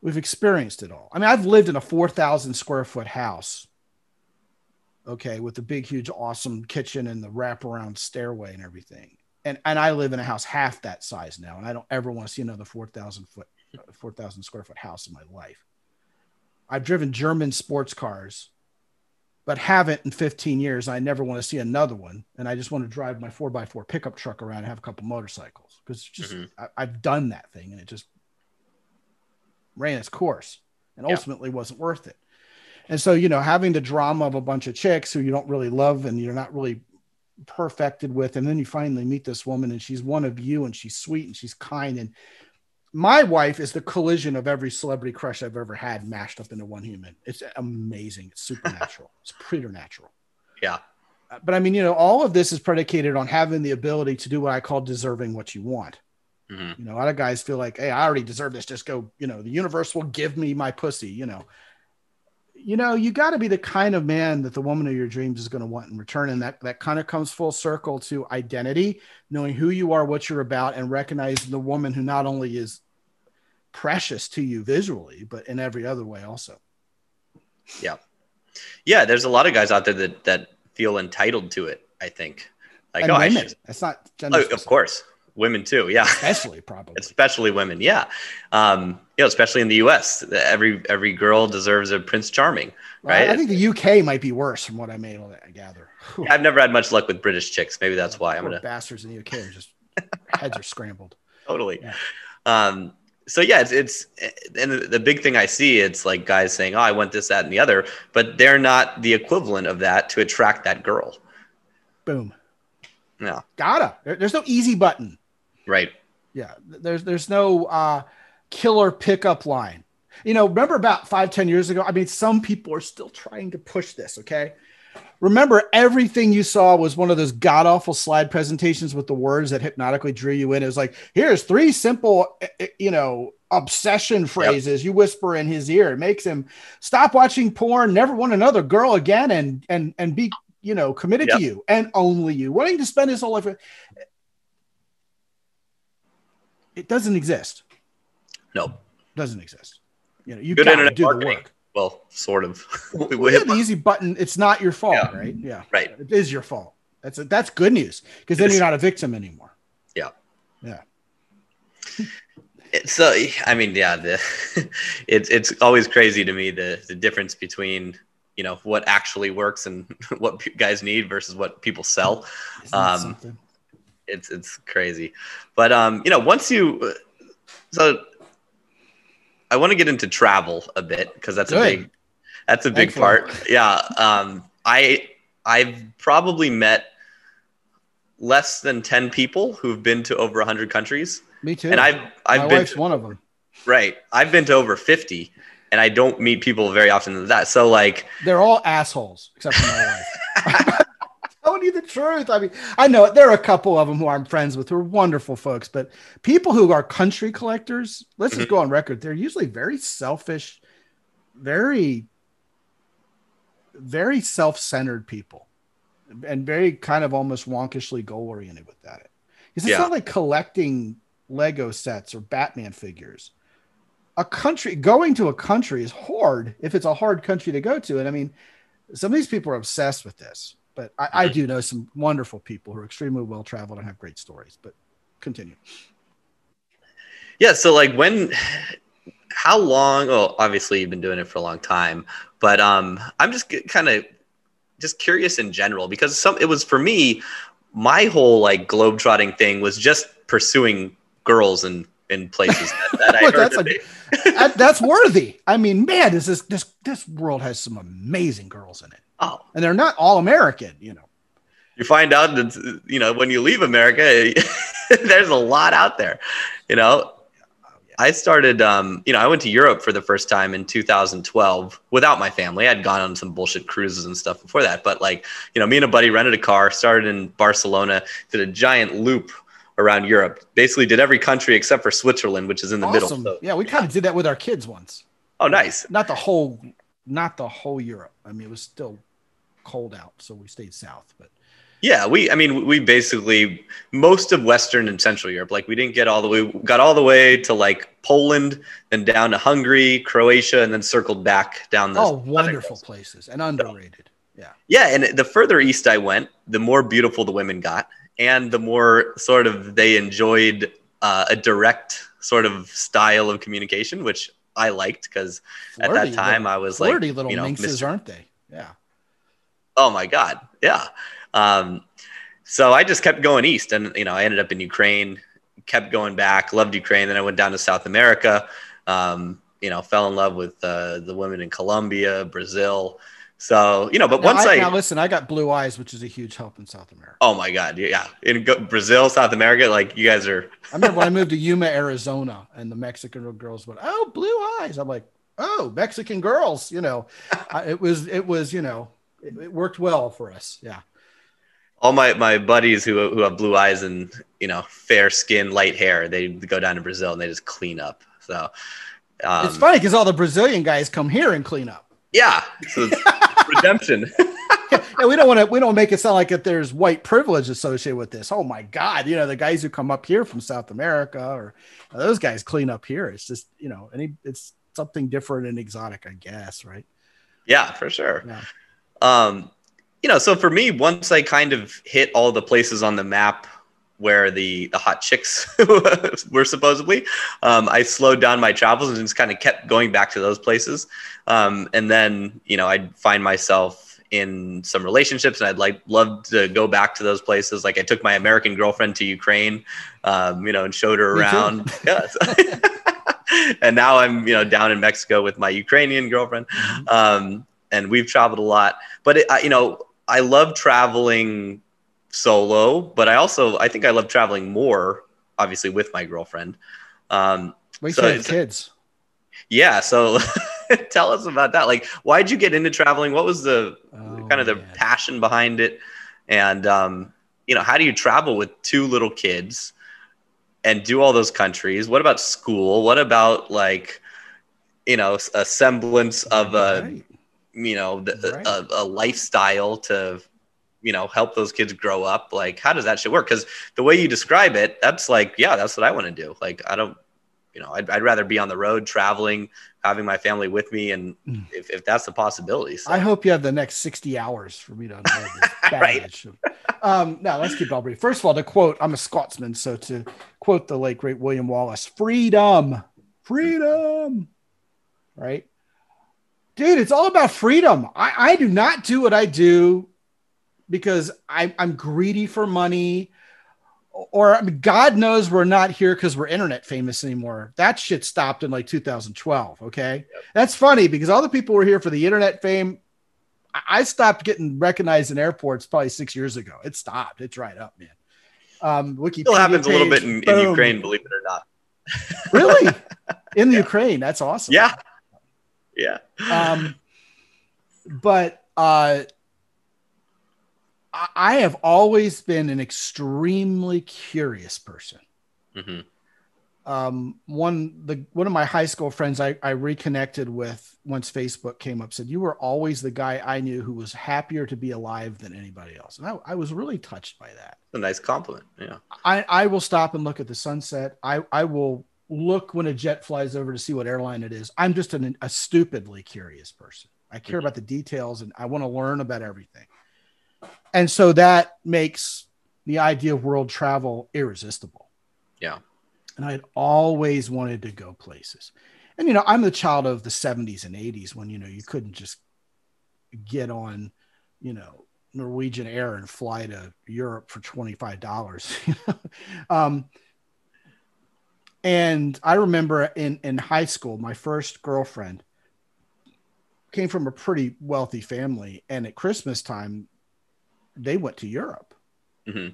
we've experienced it all. I mean i've lived in a 4000 square foot house okay with the big huge awesome kitchen and the wraparound stairway and everything and and i live in a house half that size now and i don't ever want to see another 4000 foot 4000 square foot house in my life i've driven german sports cars but haven't in 15 years. I never want to see another one. And I just want to drive my four by four pickup truck around and have a couple motorcycles because just Mhm. I, I've done that thing and it just ran its course. and ultimately wasn't worth it. And so, you know, having the drama of a bunch of chicks who you don't really love and you're not really perfected with, and then you finally meet this woman and she's one of you and she's sweet and she's kind. And my wife is the collision of every celebrity crush I've ever had mashed up into one human. It's amazing. It's supernatural. it's preternatural. Yeah. But I mean, you know, all of this is predicated on having the ability to do what I call deserving what you want. Mm-hmm. You know, a lot of guys feel like, hey, I already deserve this. Just go, you know, the universe will give me my pussy, you know you know, you got to be the kind of man that the woman of your dreams is going to want in return. And that, that kind of comes full circle to identity, knowing who you are, what you're about, and recognizing the woman who not only is precious to you visually, but in every other way also. Yeah. Yeah. There's a lot of guys out there that, that feel entitled to it, I think. Like, and oh, women. I should... It's not gender. Oh, of course women too yeah. Especially probably. Especially women yeah. Um you know especially in the us every every girl deserves a prince charming right well, i think the uk might be worse from what i'm able to gather. I've never had much luck with british chicks. Maybe that's why i'm gonna bastards in the uk are just heads are scrambled. Totally. Yeah. um so yeah it's, it's and the big thing i see it's like guys saying oh i want this that and the other but they're not the equivalent of that to attract that girl. Boom. No gotta. There's no easy button Right. Yeah. There's there's no uh, killer pickup line. You know, remember about five ten years ago? I mean, some people are still trying to push this. Okay. Remember, everything you saw was one of those god awful slide presentations with the words that hypnotically drew you in. It was like, here's three simple, eh, eh, you know, obsession phrases yep. you whisper in his ear. It makes him stop watching porn, never want another girl again, and and and be you know committed yep. to you and only you, wanting to spend his whole life. It doesn't exist. No, doesn't exist. You know, you got to do marketing. the work. Well, sort of. we, we the easy button. It's not your fault, yeah. right? Yeah, right. It is your fault. That's a, that's good news because then you're not a victim anymore. Yeah, yeah. So I mean, yeah, the, it's it's always crazy to me the the difference between you know what actually works and what guys need versus what people sell. Um, it's it's crazy. But um, you know, once you so I want to get into travel a bit because that's Good. a big that's a big Excellent. part. Yeah. Um, I I've probably met less than 10 people who've been to over 100 countries. Me too. And I've I've My been to, one of them. Right. I've been to over 50 and I don't meet people very often than that. So like they're all assholes except for my wife. telling you the truth. I mean, I know there are a couple of them who I'm friends with who are wonderful folks, but people who are country collectors, let's just mm-hmm. go on record, they're usually very selfish, very, very self centered people and very kind of almost wonkishly goal oriented with that. Because it's yeah. not like collecting Lego sets or Batman figures. A country going to a country is hard if it's a hard country to go to. And I mean, some of these people are obsessed with this. But I, I do know some wonderful people who are extremely well traveled and have great stories. But continue. Yeah. So like when, how long? Well, obviously you've been doing it for a long time, but um, I'm just kind of just curious in general because some it was for me, my whole like globetrotting thing was just pursuing girls and in places that, that I heard that's, that they... that's worthy. I mean, man, is this this this world has some amazing girls in it. Oh, and they're not all American, you know. You find out that you know when you leave America, there's a lot out there. You know, I started, um, you know, I went to Europe for the first time in 2012 without my family. I'd gone on some bullshit cruises and stuff before that, but like, you know, me and a buddy rented a car, started in Barcelona, did a giant loop around Europe. Basically, did every country except for Switzerland, which is in the awesome. middle. So, yeah, we kind of did that with our kids once. Oh, nice. Not the whole, not the whole Europe. I mean, it was still cold out, so we stayed south. But yeah, we I mean we basically most of Western and Central Europe. Like we didn't get all the way got all the way to like Poland, then down to Hungary, Croatia, and then circled back down the oh wonderful places and underrated. Yeah. Yeah, and the further east I went, the more beautiful the women got, and the more sort of they enjoyed uh, a direct sort of style of communication, which I liked because at that time little, I was like, little you know, minxes, Mr. aren't they? Yeah. Oh my God. Yeah. Um, so I just kept going east and, you know, I ended up in Ukraine, kept going back, loved Ukraine. Then I went down to South America. Um, you know, fell in love with uh, the women in Colombia, Brazil. So you know, but Now, once I, I, now listen, I got blue eyes, which is a huge help in South America. oh my god, yeah, in go- Brazil, South America, like you guys are I remember when I moved to Yuma, Arizona, and the Mexican girls went, "Oh, blue eyes." I'm like, "Oh, Mexican girls." You know, I, it was it was you know it, it worked well for us. Yeah. all my my buddies who who have blue eyes and you know fair skin, light hair. They go down to Brazil and they just clean up. So um, it's funny because all the Brazilian guys come here and clean up. yeah, so it's redemption. And we don't want to we don't make it sound like if there's white privilege associated with this. Oh my God, you know the guys who come up here from South America or those guys clean up here. It's just you know any it's something different and exotic, I guess, right? yeah, for sure. Yeah. Um, you know, so for me, once I kind of hit all the places on the map where the the hot chicks were supposedly, um, I slowed down my travels and just kind of kept going back to those places. Um, and then, you know, I'd find myself in some relationships and I'd like love to go back to those places. Like I took my American girlfriend to Ukraine, um, you know, and showed her around. Yes. and now I'm, you know, down in Mexico with my Ukrainian girlfriend. Mm-hmm. Um, and we've traveled a lot, but it, I, you know, I love traveling solo, but I also, I think I love traveling more, obviously with my girlfriend. Um, Wait So have kids. yeah. So tell us about that. Like, why'd you get into traveling? What was the Oh, kind of the man. passion behind it? And, um, you know, how do you travel with two little kids and do all those countries? What about school? What about like, you know, a semblance of a, Right. You know, the, Right. a, a lifestyle to, you know, help those kids grow up? Like, how does that shit work? Because the way you describe it, that's like, yeah, that's what I want to do. Like, I don't, you know, I'd, I'd rather be on the road traveling, having my family with me, and Mm. if, if that's the possibility. So. I hope you have the next 60 hours for me to unload this Right. Um, now let's keep all brief. First of all, to quote, I'm a Scotsman, so to quote the late great William Wallace, freedom, freedom, right? Dude, it's all about freedom. I, I do not do what I do because I, I'm greedy for money. Or I mean, God knows we're not here because we're internet famous anymore. That shit stopped in like 2012. Okay. That's funny because all the people were here for the internet fame. I- stopped getting recognized in airports probably six years ago. It stopped. It's right up, man. Um, Wikipedia still happens a little bit in, in. Ukraine, believe it or not. Really? In the Ukraine. That's awesome. Yeah. Yeah. Um, but uh, I- have always been an extremely curious person. hmm um, one the one of my high school friends I, I reconnected with once Facebook came up said you were always the guy I knew who was happier to be alive than anybody else, and I, I was really touched by that. A nice compliment. Yeah. I, I will stop and look at the sunset. I, I will look when a jet flies over to see what airline it is. I'm just an, a stupidly curious person. I care Mhm. about the details and I want to learn about everything. And so that makes the idea of world travel irresistible. Yeah. And I had always wanted to go places. And, you know, I'm the child of the 70s and 80s when, you know, you couldn't just get on, you know, Norwegian Air and fly to Europe for $25. um, and I remember in, in high school, my first girlfriend came from a pretty wealthy family. And at Christmas time, they went to Europe. hmm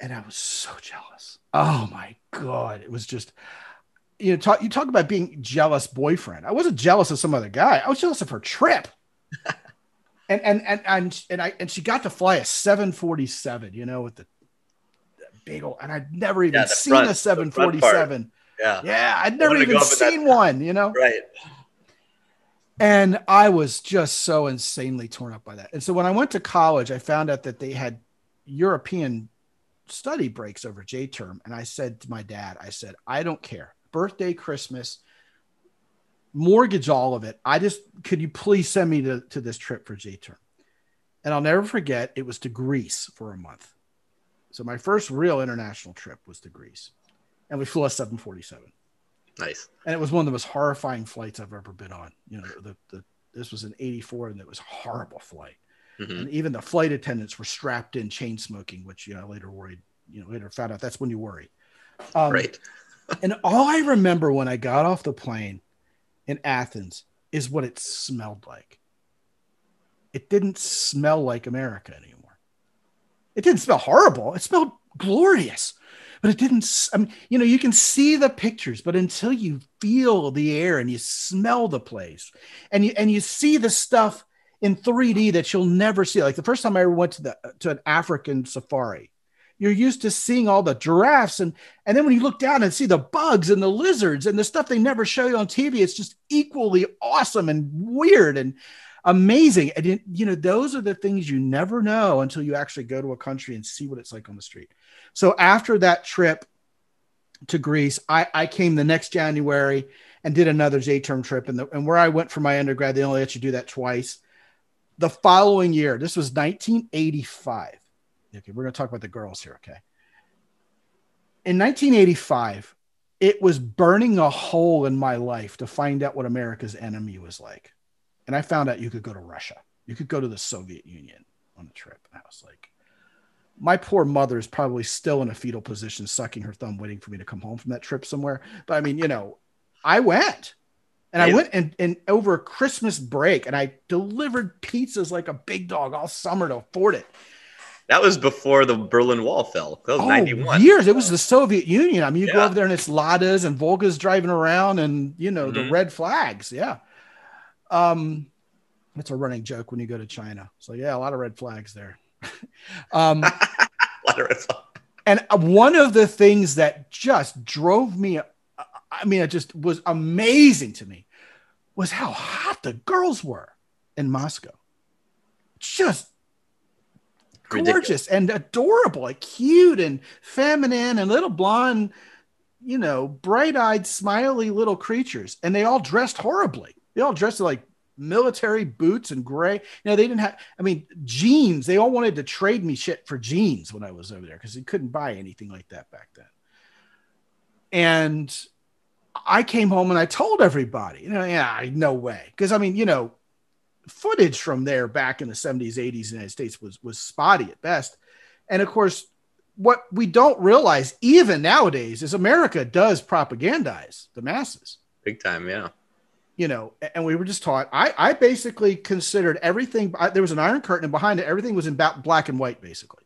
And I was so jealous. Oh my God. It was just, you know, talk, you talk about being jealous boyfriend. I wasn't jealous of some other guy. I was jealous of her trip. and, and, and, and, and I, and she got to fly a 747, you know, with the big old, and I'd never even Yeah, seen front- a the front part. 747. Yeah. Yeah. I'd never even in that- seen one, you know? Right. And I was just so insanely torn up by that. And so when I went to college, I found out that they had European study breaks over J term. And I said to my dad, I said, I don't care. Birthday, Christmas, mortgage all of it. I just, could you please send me to, to this trip for J term? And I'll never forget, it was to Greece for a month. So my first real international trip was to Greece. And we flew a 747 Nice. and it was one of the most horrifying flights I've ever been on. You know, the, the this was an '84, and it was a horrible flight. hmm And even the flight attendants were strapped in, chain smoking, which you know I later worried. You know, later found out that's when you worry. Um, Right. And all I remember when I got off the plane in Athens is what it smelled like. It didn't smell like America anymore. It didn't smell horrible. It smelled glorious, but it didn't. I mean, you know, you can see the pictures, but until you feel the air and you smell the place, and you and you see the stuff in 3D that you'll never see. Like the first time I ever went to the to an African safari, you're used to seeing all the giraffes and and then when you look down and see the bugs and the lizards and the stuff they never show you on TV, it's just equally awesome and weird and amazing. And it, you know, those are the things you never know until you actually go to a country and see what it's like on the street. So after that trip to Greece, I, I came the next January and did another J term trip. And, the, and where I went for my undergrad, they only let you do that twice the following year, this was 1985. Okay, we're going to talk about the girls here. Okay. In 1985, it was burning a hole in my life to find out what America's enemy was like. And I found out you could go to Russia, you could go to the Soviet Union on a trip. And I was like, my poor mother is probably still in a fetal position, sucking her thumb, waiting for me to come home from that trip somewhere. But I mean, you know, I went. And I went and, and over Christmas break and I delivered pizzas like a big dog all summer to afford it. That was before the Berlin Wall fell. That was oh, 91. Years. It was the Soviet Union. I mean, you yeah. go over there and it's Ladas and Volgas driving around and, you know, mm-hmm. the red flags. Yeah. Um, it's a running joke when you go to China. So, yeah, a lot of red flags there. um, a lot of red flags. And one of the things that just drove me I mean, it just was amazing to me was how hot the girls were in Moscow. Just gorgeous Ridiculous. and adorable, like cute and feminine and little blonde, you know, bright eyed, smiley little creatures. And they all dressed horribly. They all dressed like military boots and gray. You know, they didn't have, I mean, jeans. They all wanted to trade me shit for jeans when I was over there because you couldn't buy anything like that back then. And I came home and I told everybody, you know, yeah, no way. Because I mean, you know, footage from there back in the 70s, 80s, United States was was spotty at best. And of course, what we don't realize even nowadays is America does propagandize the masses. Big time, yeah. You know, and we were just taught. I, I basically considered everything. I, there was an iron curtain, and behind it, everything was in black and white, basically.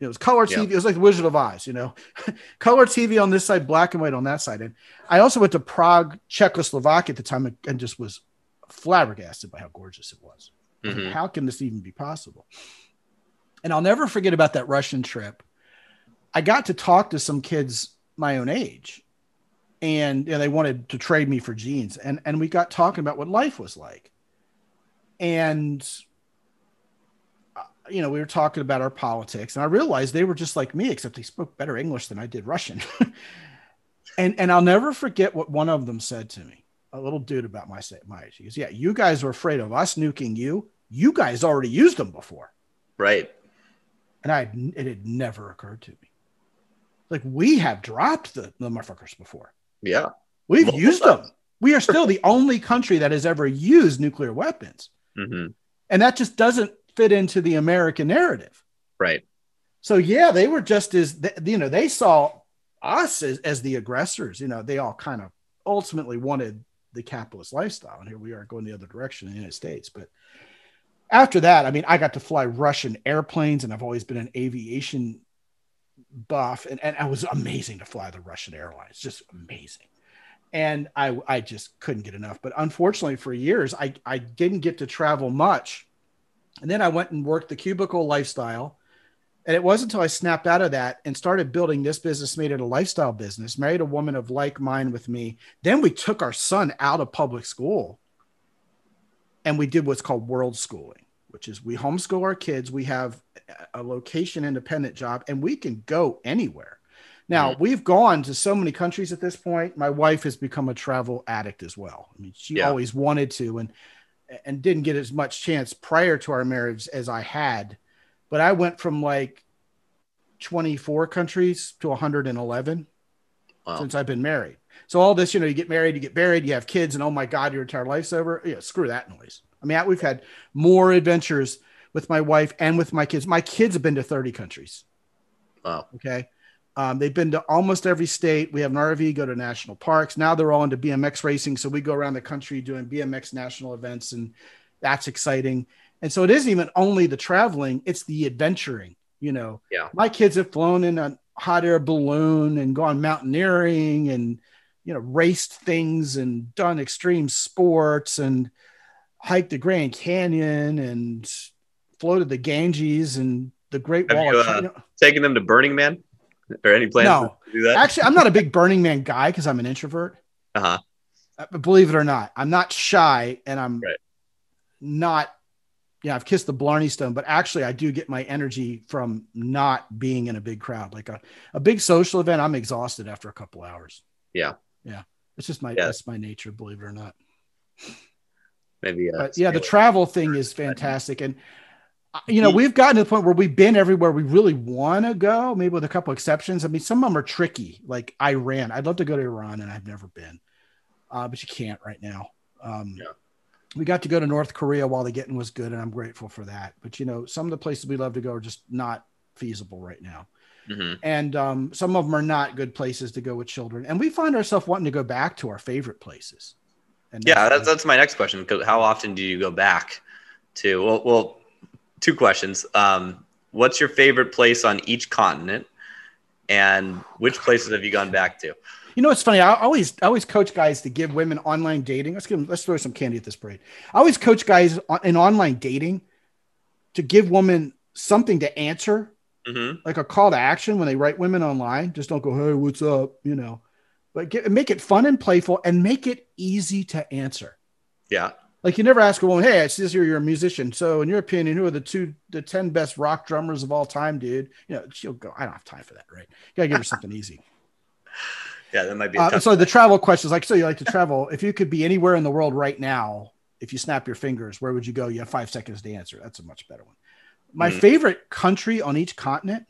It was color TV. Yep. It was like the Wizard of Oz, you know, color TV on this side, black and white on that side. And I also went to Prague, Czechoslovakia at the time, and just was flabbergasted by how gorgeous it was. Mm-hmm. How can this even be possible? And I'll never forget about that Russian trip. I got to talk to some kids my own age, and you know, they wanted to trade me for jeans, and and we got talking about what life was like, and uh, you know, we were talking about our politics, and I realized they were just like me, except they spoke better English than I did Russian. and and I'll never forget what one of them said to me, a little dude about my my age. He goes, "Yeah, you guys were afraid of us nuking you. You guys already used them before, right?" And I it had never occurred to me. Like we have dropped the, the motherfuckers before. Yeah, we've used them. We are still the only country that has ever used nuclear weapons. Mm-hmm. And that just doesn't fit into the American narrative. Right. So yeah, they were just as you know they saw us as, as the aggressors. You know, they all kind of ultimately wanted the capitalist lifestyle, and here we are going the other direction in the United States. But after that, I mean, I got to fly Russian airplanes, and I've always been an aviation buff, and, and it was amazing to fly the Russian airlines, just amazing. And I I just couldn't get enough. But unfortunately, for years, I I didn't get to travel much and then I went and worked the cubicle lifestyle. And it wasn't until I snapped out of that and started building this business, made it a lifestyle business, married a woman of like mind with me. Then we took our son out of public school and we did what's called world schooling, which is we homeschool our kids. We have a location independent job and we can go anywhere. Now, mm-hmm. we've gone to so many countries at this point. My wife has become a travel addict as well. I mean, she yeah. always wanted to. And and didn't get as much chance prior to our marriage as I had. But I went from like 24 countries to 111 wow. since I've been married. So all this, you know, you get married, you get buried, you have kids, and oh my God, your entire life's over. Yeah, screw that noise. I mean, we've had more adventures with my wife and with my kids. My kids have been to 30 countries. Wow. Okay. Um, they've been to almost every state. We have an RV, go to national parks. Now they're all into BMX racing. So we go around the country doing BMX national events, and that's exciting. And so it isn't even only the traveling, it's the adventuring. You know, Yeah. my kids have flown in a hot air balloon and gone mountaineering and, you know, raced things and done extreme sports and hiked the Grand Canyon and floated the Ganges and the Great Have Wall you, of uh, Taking them to Burning Man or any plans No. to do that? Actually, I'm not a big Burning Man guy because I'm an introvert. uh-huh. Uh, But believe it or not, I'm not shy and I'm Right. not, yeah, I've kissed the Blarney Stone, but actually, I do get my energy from not being in a big crowd. Like a, a big social event, I'm exhausted after a couple hours. Yeah. Yeah. It's just my, Yeah. that's my nature, believe it or not. Maybe. Uh, yeah, the travel thing is fantastic. And, uh, you know, we've gotten to the point where we've been everywhere we really want to go, maybe with a couple exceptions. I mean, some of them are tricky, like Iran. I'd love to go to Iran, and I've never been, uh, but you can't right now. Um, Yeah. We got to go to North Korea while the getting was good, and I'm grateful for that. But, you know, some of the places we love to go are just not feasible right now. Mhm. And um, some of them are not good places to go with children. And we find ourselves wanting to go back to our favorite places. And Yeah, that's, that's my next question. How often do you go back to? Well, well two questions. Um, what's your favorite place on each continent, and which places have you gone back to? You know, it's funny. I always, I always coach guys to give women online dating. Let's give them, let's throw some candy at this parade. I always coach guys on, in online dating to give women something to answer, hmm like a call to action when they write women online. Just don't go, "Hey, what's up?" You know, but get, make it fun and playful, and make it easy to answer. Yeah, Like you never ask a woman, "Hey, it says here you're a musician. So, in your opinion, who are the two, the ten best rock drummers of all time, dude?" You know, she'll go, "I don't have time for that, right?" You gotta give her something easy. yeah, that might be. A Uh, so the travel questions, like, so you like to travel. If you could be anywhere in the world right now, if you snap your fingers, where would you go? You have five seconds to answer. That's a much better one. My Mhm. favorite country on each continent,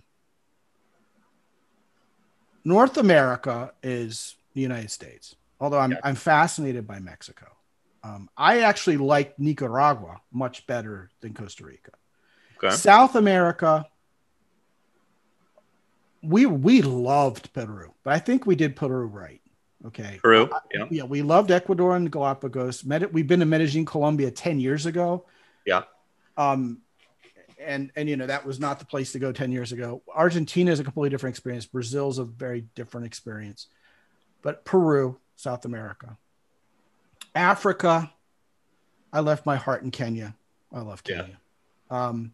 North America, is the United States. Although I'm. I'm fascinated by Mexico. Um, I actually like Nicaragua much better than Costa Rica. Okay. South America, we we loved Peru, but I think we did Peru right. Okay. Peru. Yeah. Yeah, we loved Ecuador and Galapagos. We've been to Medellin, Colombia 10 years ago. Yeah. Um, and and you know that was not the place to go 10 years ago. Argentina is a completely different experience. Brazil's a very different experience. But Peru, South America. Africa, I left my heart in Kenya. I love Yeah. Kenya. Um,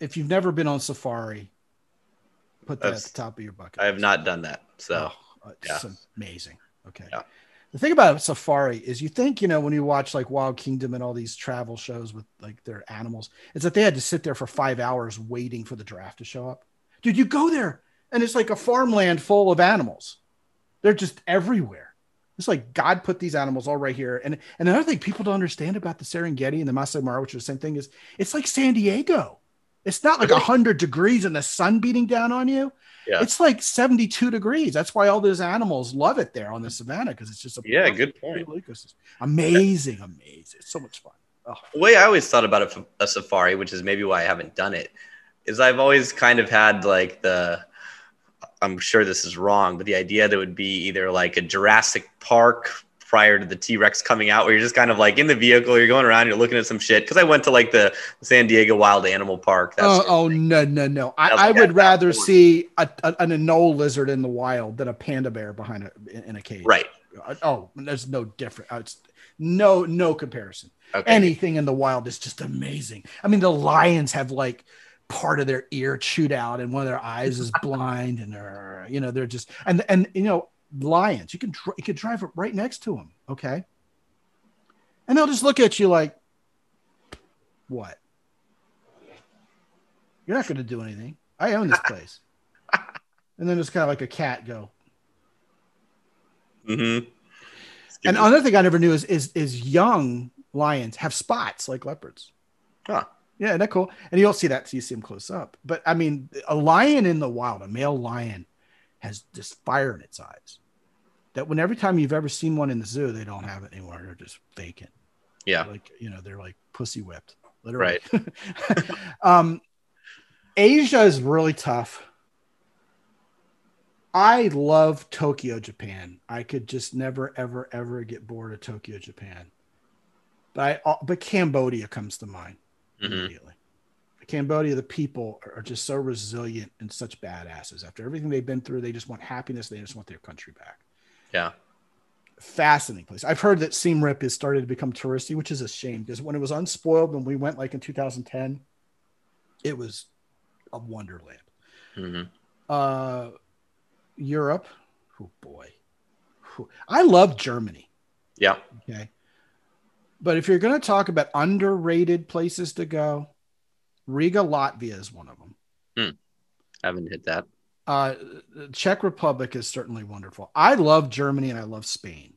if you've never been on safari, put that That's- at the top of your bucket. I have not done that. So Oh, it's yeah. amazing. Okay. Yeah. The thing about safari is you think, you know, when you watch like Wild Kingdom and all these travel shows with like their animals, is that they had to sit there for five hours waiting for the giraffe to show up. Dude, you go there and it's like a farmland full of animals. They're just everywhere. It's like God put these animals all right here. And, and another thing people don't understand about the Serengeti and the Masai Mara, which is the same thing, is it's like San Diego. It's not like Okay. 100 degrees and the sun beating down on you. Yeah. It's like 72 degrees. That's why all those animals love it there on the savannah because it's just a Yeah, good point. ecosystem. Amazing, amazing. It's so much fun. Oh, the way I always thought about a, a safari, which is maybe why I haven't done it, is I've always kind of had like the. I'm sure this is wrong, but the idea that it would be either like a Jurassic Park prior to the T Rex coming out, where you're just kind of like in the vehicle, you're going around, you're looking at some shit. Because I went to like the San Diego Wild Animal Park. That's oh, oh, no, no, no. I, I would rather see a, a, an anole lizard in the wild than a panda bear behind a, in, in a cage. right. Oh, there's no different. uh, It's no, no comparison. Okay. anything in the wild is just amazing. I mean, the lions have like part of their ear chewed out, and one of their eyes is blind, and they're you know they're just and and you know lions. You can dr- you can drive it right next to them, okay, and they'll just look at you like, what? You're not going to do anything. I own this place. and then it's kind of like a cat go. mm-hmm. And another thing I never knew is is is young lions have spots like leopards. Huh. Yeah, isn't that cool? And you don't see that till you see them close up. But I mean, a lion in the wild, a male lion, has this fire in its eyes. That when every time you've ever seen one in the zoo, they don't have it anymore. They're just vacant. yeah. Like you know, they're like pussy whipped, literally. Right. um, Asia is really tough. I love Tokyo, Japan. I could just never, ever, ever get bored of Tokyo, Japan. But I, uh, but Cambodia comes to mind Mhm. immediately. Cambodia, the people are just so resilient and such badasses. After everything they've been through, they just want happiness. They just want their country back. Yeah. Fascinating place. I've heard that Siem Reap has started to become touristy, which is a shame because when it was unspoiled, when we went like in 2010, it was a wonderland. Mhm. Uh, Europe, oh boy, I love Germany. Yeah. Okay. But if you're going to talk about underrated places to go, Riga, Latvia is one of them. Haven't hit that. Uh, Czech Republic is certainly wonderful. I love Germany and I love Spain.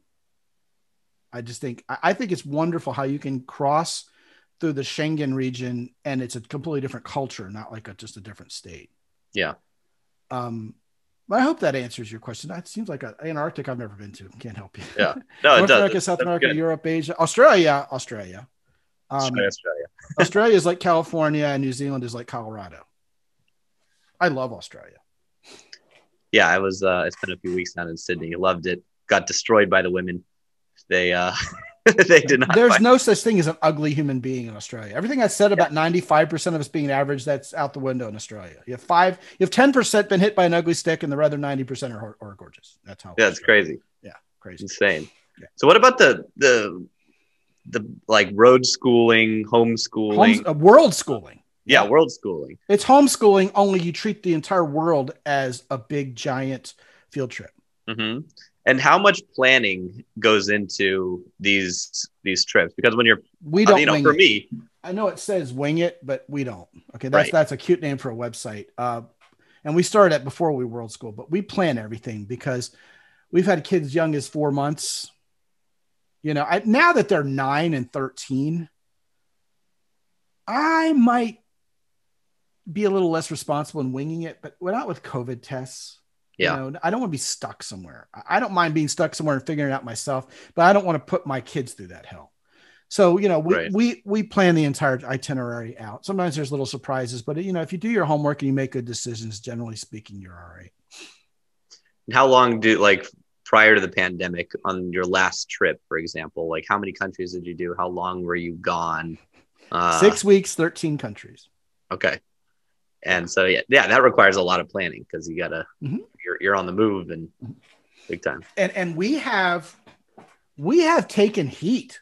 I just think I think it's wonderful how you can cross through the Schengen region and it's a completely different culture, not like a, just a different state. Yeah. Um, but I hope that answers your question. It seems like a, Antarctic I've never been to. Can't help you. Yeah. No, it North. America, South That's America, good. Europe, Asia, Australia, Australia. Um, Australia, Australia. Australia is like California, and New Zealand is like Colorado. I love Australia. Yeah, I was. Uh, I spent a few weeks down in Sydney. Loved it. Got destroyed by the women. They uh, they did not. There's no such thing as an ugly human being in Australia. Everything I said about 95% of us being average, that's out the window in Australia. You have five, you have 10% been hit by an ugly stick, and the other 90% are, are gorgeous. That's how. yeah, it's crazy. Yeah, crazy. insane. Yeah. So what about the the the like road schooling, homeschooling? Homes, uh, world schooling. Yeah, world schooling. It's homeschooling, only you treat the entire world as a big, giant field trip. hmm And how much planning goes into these these trips? Because when you're, We uh, don't you know, for it. me, I know it says wing it, but we don't. Okay, that's Right. that's a cute name for a website. Uh, and we started that before we world school, but we plan everything because we've had kids young as four months. You know, I, now that they're nine and thirteen, I might be a little less responsible in winging it, but we're not with COVID tests. Yeah. You know, I don't want to be stuck somewhere. I- don't mind being stuck somewhere and figuring it out myself, but I don't want to put my kids through that hell. So, you know, we, Right. we, we plan the entire itinerary out. Sometimes there's little surprises, but you know, if you do your homework and you make good decisions, generally speaking, you're all right. how long do like prior to the pandemic on your last trip, for example, like how many countries did you do? How long were you gone? Uh, Six weeks, 13 countries. Okay. And so yeah, yeah, that requires a lot of planning because you gotta Mhm. you're you're on the move and big time. And, and we have, we have taken heat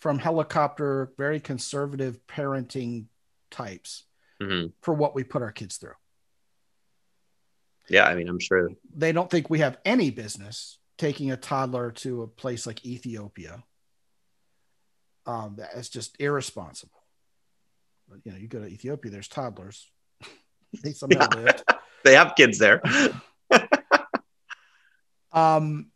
from helicopter, very conservative parenting types hmm for what we put our kids through. Yeah, I mean, I'm sure. they don't think we have any business taking a toddler to a place like Ethiopia. Um, that is just irresponsible. But, you know, you go to Ethiopia, there's toddlers. They somehow Yeah. lived. They have kids there. Um,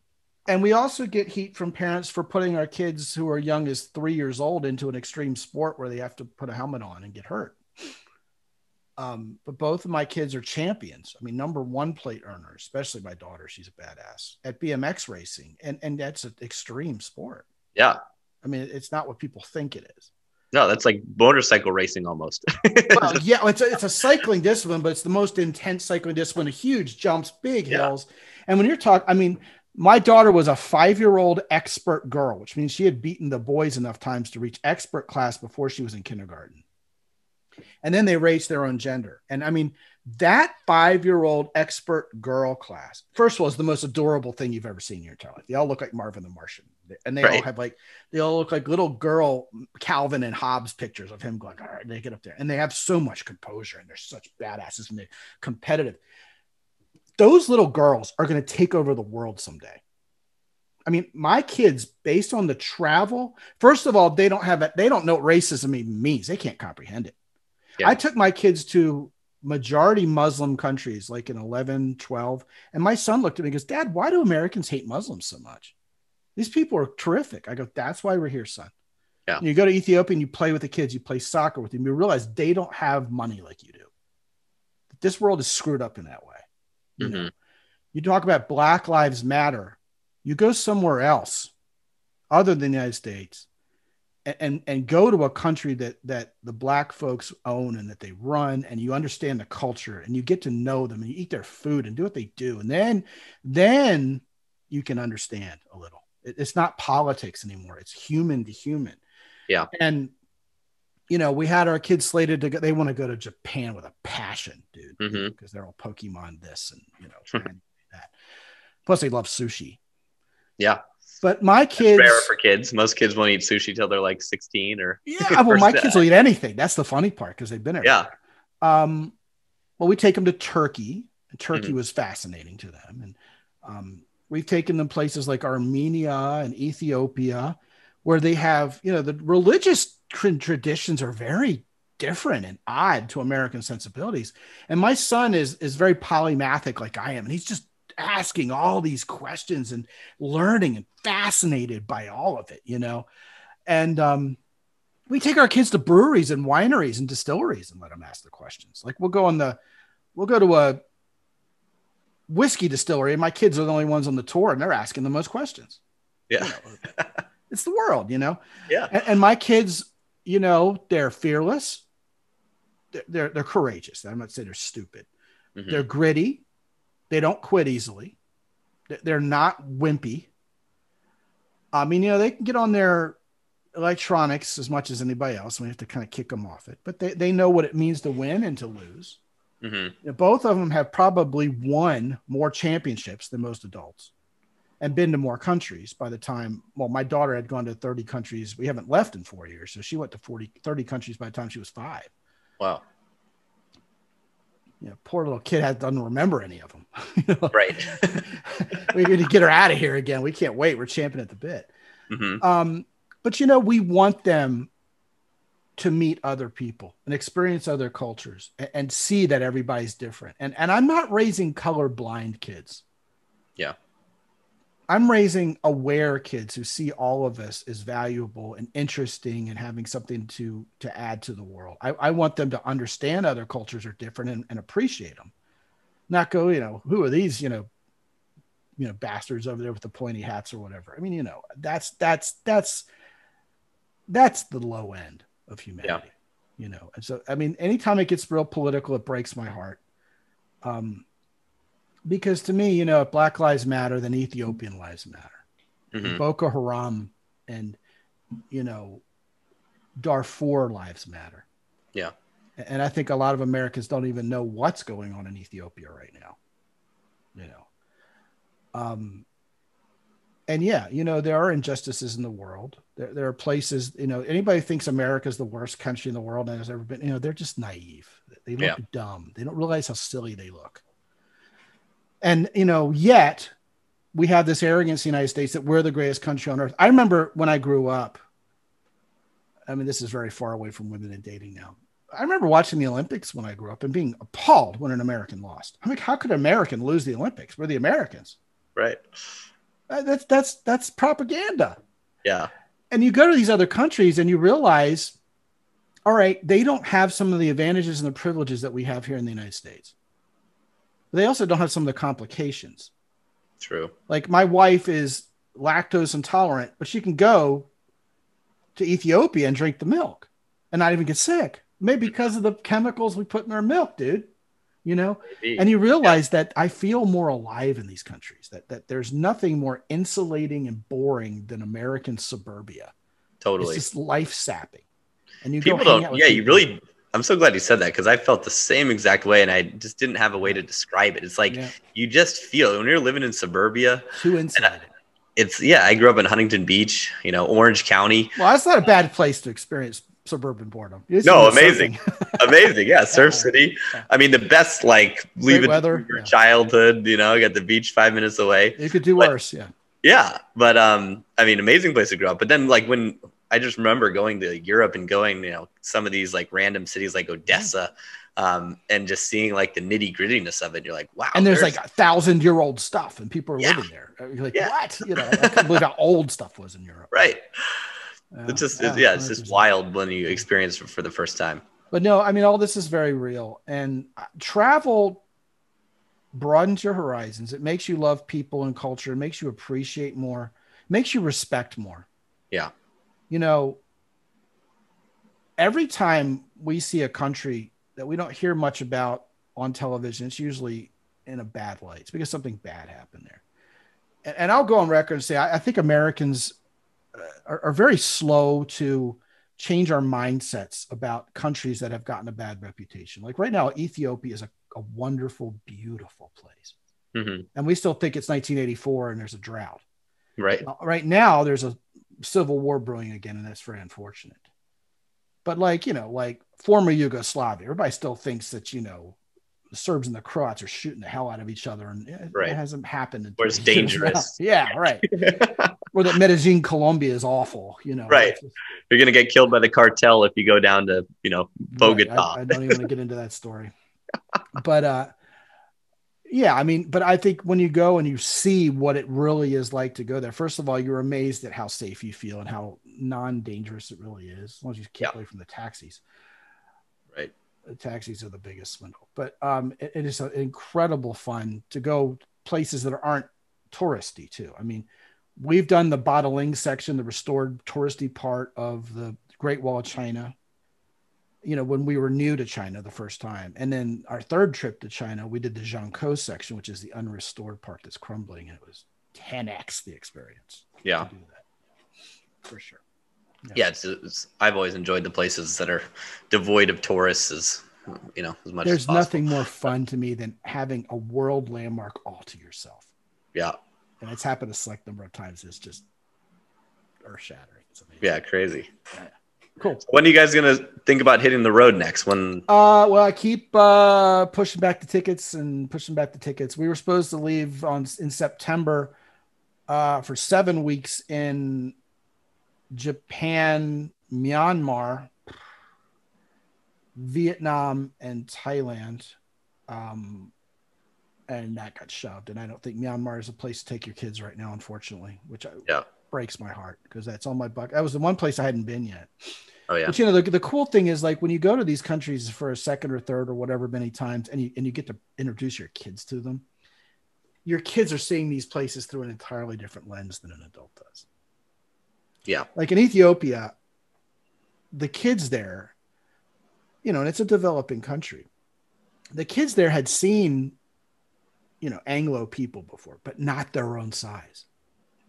and we also get heat from parents for putting our kids who are young as three years old into an extreme sport where they have to put a helmet on and get hurt. Um, but both of my kids are champions. I mean, number one plate earner, especially my daughter. She's a badass at BMX racing, and and that's an extreme sport. Yeah. I mean, it's not what people think it is. No, that's like motorcycle racing almost. Well, yeah, it's a, it's a cycling discipline, but it's the most intense cycling discipline. Huge jumps, big Yeah. hills, and when you're talking, I mean, my daughter was a five year old expert girl, which means she had beaten the boys enough times to reach expert class before she was in kindergarten. And then they raced their own gender, and I mean that five year old expert girl class. First of all, is the most adorable thing you've ever seen in your entire life. They all look like Marvin the Martian, and they all have like they all look like little girl Calvin and Hobbes pictures of him going, all right, they get up there and they have so much composure and they're such badasses and they're competitive. Those little girls are going to take over the world someday. I mean, my kids, based on the travel, first of all, they don't have it, they don't know what racism even means. They can't comprehend it. Yeah. I took my kids to majority Muslim countries, like in 11, 12, and my son looked at me and goes, Dad, why do Americans hate Muslims so much? These people are terrific. I go, that's why we're here, son. Yeah. You go to Ethiopia and you play with the kids, you play soccer with them, you realize they don't have money like you do. This world is screwed up in that way. You, know? Mhm. you talk about Black Lives Matter, you go somewhere else other than the United States, and and go to a country that that the black folks own and that they run and you understand the culture and you get to know them and you eat their food and do what they do and then then you can understand a little. It's not politics anymore. It's human to human. Yeah. And you know we had our kids slated to go they want to go to japan with a passion dude because mm-hmm. they're all pokemon this and you know that. Plus they love sushi. Yeah but my kids rare for kids. Most kids won't eat sushi till they're like 16 or yeah. Well, my kids will eat anything. That's the funny part because they've been everywhere. Yeah. Um, well, we take them to Turkey. Turkey mm-hmm. was fascinating to them, and um, we've taken them places like Armenia and Ethiopia, where they have you know the religious traditions are very different and odd to American sensibilities. And my son is is very polymathic like I am, and he's just asking all these questions and learning and fascinated by all of it, you know. And um, we take our kids to breweries and wineries and distilleries and let them ask the questions. Like we'll go on the, we'll go to a whiskey distillery, and my kids are the only ones on the tour, and they're asking the most questions. Yeah, you know, it's the world, you know. Yeah, and, and, my kids, you know, they're fearless. They're they're, they're courageous. I'm not saying they're stupid. Mm-hmm. They're gritty. They don't quit easily. They're not wimpy. I mean, you know, they can get on their electronics as much as anybody else. We have to kind of kick them off it, but they, they know what it means to win and to lose. Mm-hmm. You know, both of them have probably won more championships than most adults and been to more countries by the time, well, my daughter had gone to 30 countries. We haven't left in four years. So she went to 40, 30 countries by the time she was five. Wow you know, poor little kid has, doesn't remember any of them. Right. we need to get her out of here again. We can't wait. We're champing at the bit. Mm-hmm. Um, but you know, we want them to meet other people and experience other cultures and, and see that everybody's different. And and I'm not raising colorblind kids. Yeah. I'm raising aware kids who see all of us as valuable and interesting and having something to to add to the world. I, I want them to understand other cultures are different and, and appreciate them. Not go, you know, who are these, you know, you know, bastards over there with the pointy hats or whatever. I mean, you know, that's that's that's that's the low end of humanity. Yeah. You know, and so I mean, anytime it gets real political, it breaks my heart. Um, because to me, you know, if Black Lives Matter, then Ethiopian lives matter. Mm-hmm. Boko Haram and you know Darfur lives matter. Yeah. And I think a lot of Americans don't even know what's going on in Ethiopia right now. You know. Um and yeah, you know, there are injustices in the world. There, there are places, you know, anybody thinks America is the worst country in the world and has ever been, you know, they're just naive. They look yeah. dumb. They don't realize how silly they look and you know, yet we have this arrogance in the United States that we're the greatest country on earth. I remember when I grew up. I mean, this is very far away from women and dating now. I remember watching the Olympics when I grew up and being appalled when an American lost. I'm like, how could an American lose the Olympics? We're the Americans. Right. Uh, that's that's that's propaganda. Yeah. And you go to these other countries and you realize, all right, they don't have some of the advantages and the privileges that we have here in the United States. But they also don't have some of the complications. True. Like my wife is lactose intolerant, but she can go to Ethiopia and drink the milk and not even get sick. Maybe because of the chemicals we put in our milk, dude. You know, Maybe. and you realize yeah. that I feel more alive in these countries. That that there's nothing more insulating and boring than American suburbia. Totally, it's just life sapping. And you people don't. Yeah, people. you really I'm so glad you said that because I felt the same exact way and I just didn't have a way to describe it. It's like yeah. you just feel when you're living in suburbia. Too insulated. It's yeah. I grew up in Huntington Beach, you know, Orange County. Well, that's not a bad place to experience suburban boredom. No, amazing, amazing. Yeah, Surf City. I mean, the best like leave it weather, your yeah. childhood. You know, got the beach five minutes away. You could do but, worse. Yeah. Yeah, but um, I mean, amazing place to grow up. But then, like when I just remember going to Europe and going, you know, some of these like random cities like Odessa, um, and just seeing like the nitty grittiness of it. You're like, wow. And there's, there's like a thousand year old stuff, and people are yeah. living there. You're like, yeah. what? You know, I can't believe how old stuff was in Europe. Right. It's just, yeah, yeah it's just wild when you experience it for the first time. But no, I mean, all this is very real, and uh, travel broadens your horizons. It makes you love people and culture. It makes you appreciate more. Makes you respect more. Yeah you know, every time we see a country that we don't hear much about on television, it's usually in a bad light. It's because something bad happened there. And, and I'll go on record and say I, I think Americans uh, are, are very slow to change our mindsets about countries that have gotten a bad reputation. Like right now, Ethiopia is a, a wonderful, beautiful place. hmm And we still think it's 1984 and there's a drought. Right. Uh, Right now, there's a civil war brewing again, and that's very unfortunate. But like, you know, like former Yugoslavia, everybody still thinks that, you know, the Serbs and the Croats are shooting the hell out of each other. And it, Right. it hasn't happened. Or it's 20 years now. dangerous. Yeah, right. or that Medellin, Colombia is awful, you know. Right. Just- You're gonna get killed by the cartel if you go down to you know Bogota. Right, I, I don't even want to get into that story. But uh yeah, I mean, but I think when you go and you see what it really is like to go there, first of all, you're amazed at how safe you feel and how non-dangerous it really is, as long as you keep Yeah. away from the taxis. Right. The taxis are the biggest swindle. But um it, it is an incredible fun to go places that aren't touristy too. I mean, we've done the Badaling section, the restored touristy part of the Great Wall of China you know, when we were new to China the first time. And then our third trip to China, we did the Jiankou section, which is the unrestored part that's crumbling. And it was 10x the experience. Yeah. To do that. For sure. Yeah, it's, it's I've always enjoyed the places that are devoid of tourists as you know as much There's possible. nothing more fun to me than having a world landmark all to yourself. Yeah. And it's happened a select number of times. It's just earth shattering. Yeah, crazy. Cool. When are you guys gonna think about hitting the road next? When Uh, well, I keep uh, pushing back the tickets and pushing back the tickets. We were supposed to leave on in September uh, for seven weeks in Japan, Myanmar, Vietnam, and Thailand. Um, and that got shoved. And I don't think Myanmar is a place to take your kids right now, unfortunately, which I, Yeah. Breaks my heart because that's on my buck. That was the one place I hadn't been yet. oh yeah, But you know, the, the cool thing is like when you go to these countries for a second or third or whatever many times, and you and you get to introduce your kids to them, your kids are seeing these places through an entirely different lens than an adult does. Yeah. Like in Ethiopia, the kids there, you know, and it's a developing country. The kids there had seen, you know, Anglo people before, but not their own size.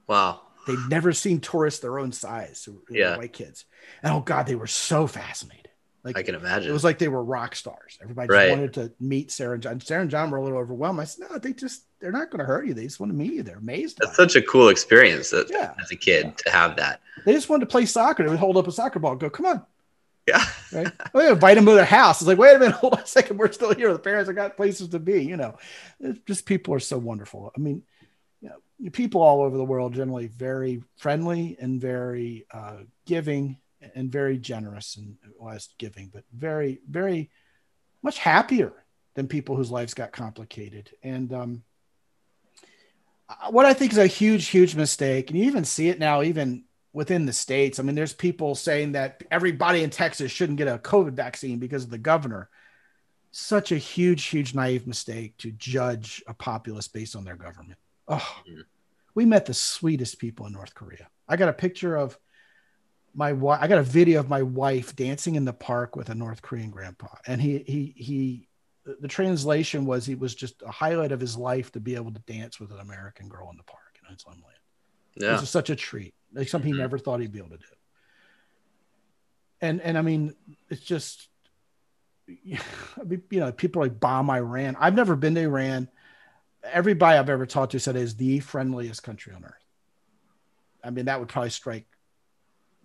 wow, They'd never seen tourists their own size, were Yeah. white kids. And oh God, they were so fascinated. Like I can imagine. it was like they were rock stars. Everybody just Right. wanted to meet Sarah and John. Sarah and John were a little overwhelmed. I said, no, they just they're not going to hurt you. They just want to meet you. They're amazed. That's by it. such a cool experience that, Yeah. as a kid to have that. They just wanted to play soccer. They would hold up a soccer ball and go, come on. Yeah, Right. oh, they invite them to their house. It's like, wait a minute, hold on a second. We're still here. The parents have got places to be, you know. It's just people are so wonderful. I mean, people all over the world generally very friendly and very uh, giving and very generous and less giving, but very, very much happier than people whose lives got complicated. And um, what I think is a huge, huge mistake, and you even see it now, even within the states. I mean, there's people saying that everybody in Texas shouldn't get a COVID vaccine because of the governor. Such a huge, huge naive mistake to judge a populace based on their government. Oh, we met the sweetest people in North Korea. I got a picture of my wife. I got a video of my wife dancing in the park with a North Korean grandpa, and he he he. the- translation was he was just a highlight of his life to be able to dance with an American girl in the park in own land. It yeah, was such a treat, like something Mhm. he never thought he'd be able to do. And and I mean, it's just, I mean, you know, people like bomb Iran. I've never been to Iran. Everybody I've ever talked to said it is the friendliest country on earth. I mean, that would probably strike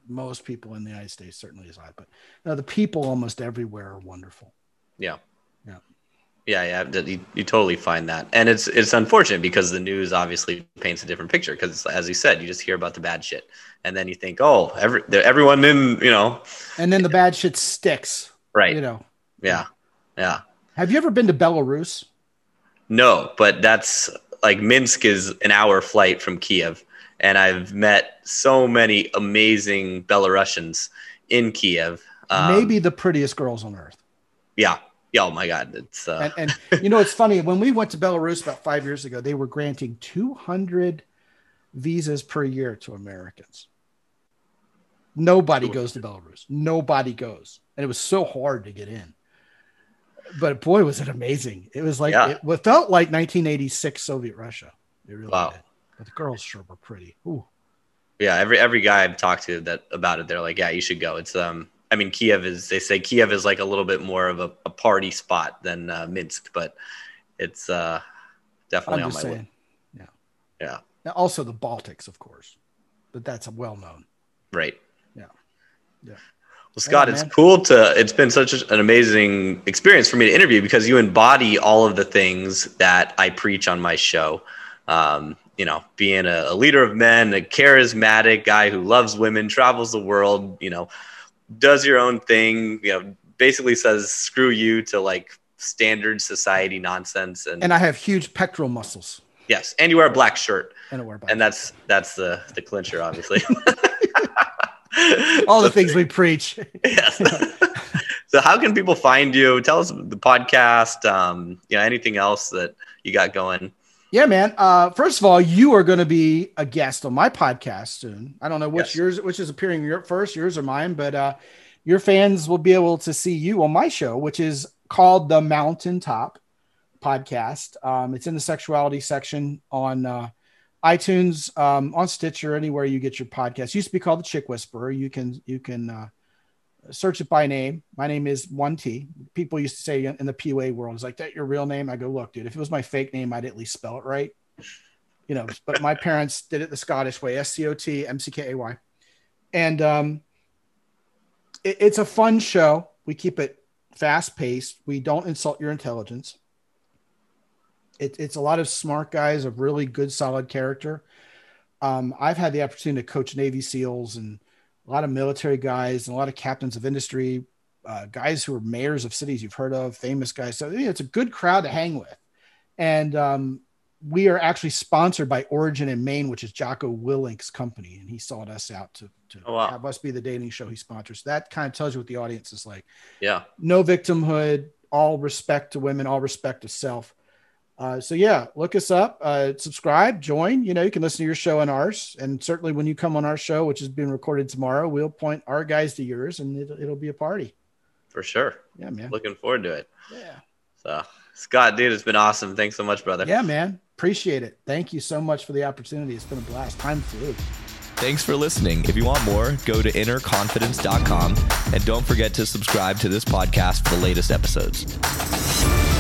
most people in the United States, certainly as I. But no, the people almost everywhere are wonderful. yeah, Yeah. yeah, yeah. You, you totally find that, and it's it's unfortunate because the news obviously paints a different picture. Because as you said, you just hear about the bad shit, and then you think, oh, every everyone in you know, And then the bad shit sticks. right? You know. Yeah, yeah. Have you ever been to Belarus? No, but that's like Minsk is an hour flight from Kiev, and I've met so many amazing Belarusians in Kiev. Um, Maybe the prettiest girls on earth. yeah, yeah. Oh my God, it's uh, and, and you know it's funny when we went to belarus about five years ago they were granting 200 visas per year to americans Nobody goes to Belarus. Nobody goes, and it was so hard to get in. But boy, was it amazing! It was like Yeah. it felt like 1986 Soviet Russia. It really Wow. did. But the girls sure were pretty. Ooh. Yeah, every every guy I've talked to that about it, they're like, yeah, you should go. It's um, I mean, Kiev is they say Kiev is like a little bit more of a, a party spot than uh, Minsk, but it's uh, definitely on my saying. list. Yeah. Yeah. Now, also the Baltics, of course, but that's well known. Right. Yeah. Yeah. Well, Scot, Yeah, it's cool to. It's been such an amazing experience for me to interview because you embody all of the things that I preach on my show. Um, you know, being a, a leader of men, a charismatic guy who loves women, travels the world. You know, does your own thing. You know, basically says screw you to like standard society nonsense. And, And I have huge pectoral muscles. yes, and you wear a black shirt, And I wear and that's that's the the clincher, obviously. all the things we preach. Yes. so how can people find you? Tell us the podcast, um, you know, anything else that you got going. Yeah, man. Uh, first of all, you are going to be a guest on my podcast soon. I don't know which Yes. yours, which is appearing your first, yours or mine, but uh, your fans will be able to see you on my show, which is called the Mountaintop Podcast. Um, it's in the sexuality section on uh, iTunes, um, on Stitcher, anywhere you get your podcast. Used to be called the Chick Whisperer. You can you can uh, search it by name. My name is One T. People used to say in the PUA world, "Is like that your real name?" I go, "Look, dude, if it was my fake name, I'd at least spell it right." You know, but my parents did it the Scottish way: S C O T M C K A Y, and um, it- it's a fun show. We keep it fast paced. We don't insult your intelligence. It, it's a lot of smart guys of really good, solid character. Um, I've had the opportunity to coach Navy SEALs and a lot of military guys and a lot of captains of industry, uh, guys who are mayors of cities you've heard of, famous guys. So it's a good crowd to hang with. And um, we are actually sponsored by Origin in Maine, which is Jocko Willink's company, and he sought us out to, to Oh, wow. have us be the dating show he sponsors. That kind of tells you what the audience is like. Yeah. No victimhood, all respect to women, all respect to self. Uh, so yeah, look us up, uh, subscribe, join. You know, you can listen to your show and ours, and certainly when you come on our show, which is being recorded tomorrow, we'll point our guys to yours, and it'll, it'll be a party. For sure. Yeah, man. Looking forward to it. Yeah, So Scot, dude, it's been awesome. Thanks so much, brother. yeah, man. Appreciate it. Thank you so much for the opportunity. It's been a blast. Time flew. Thanks for listening. If you want more, go to innerconfidence.com and don't forget to subscribe to this podcast for the latest episodes.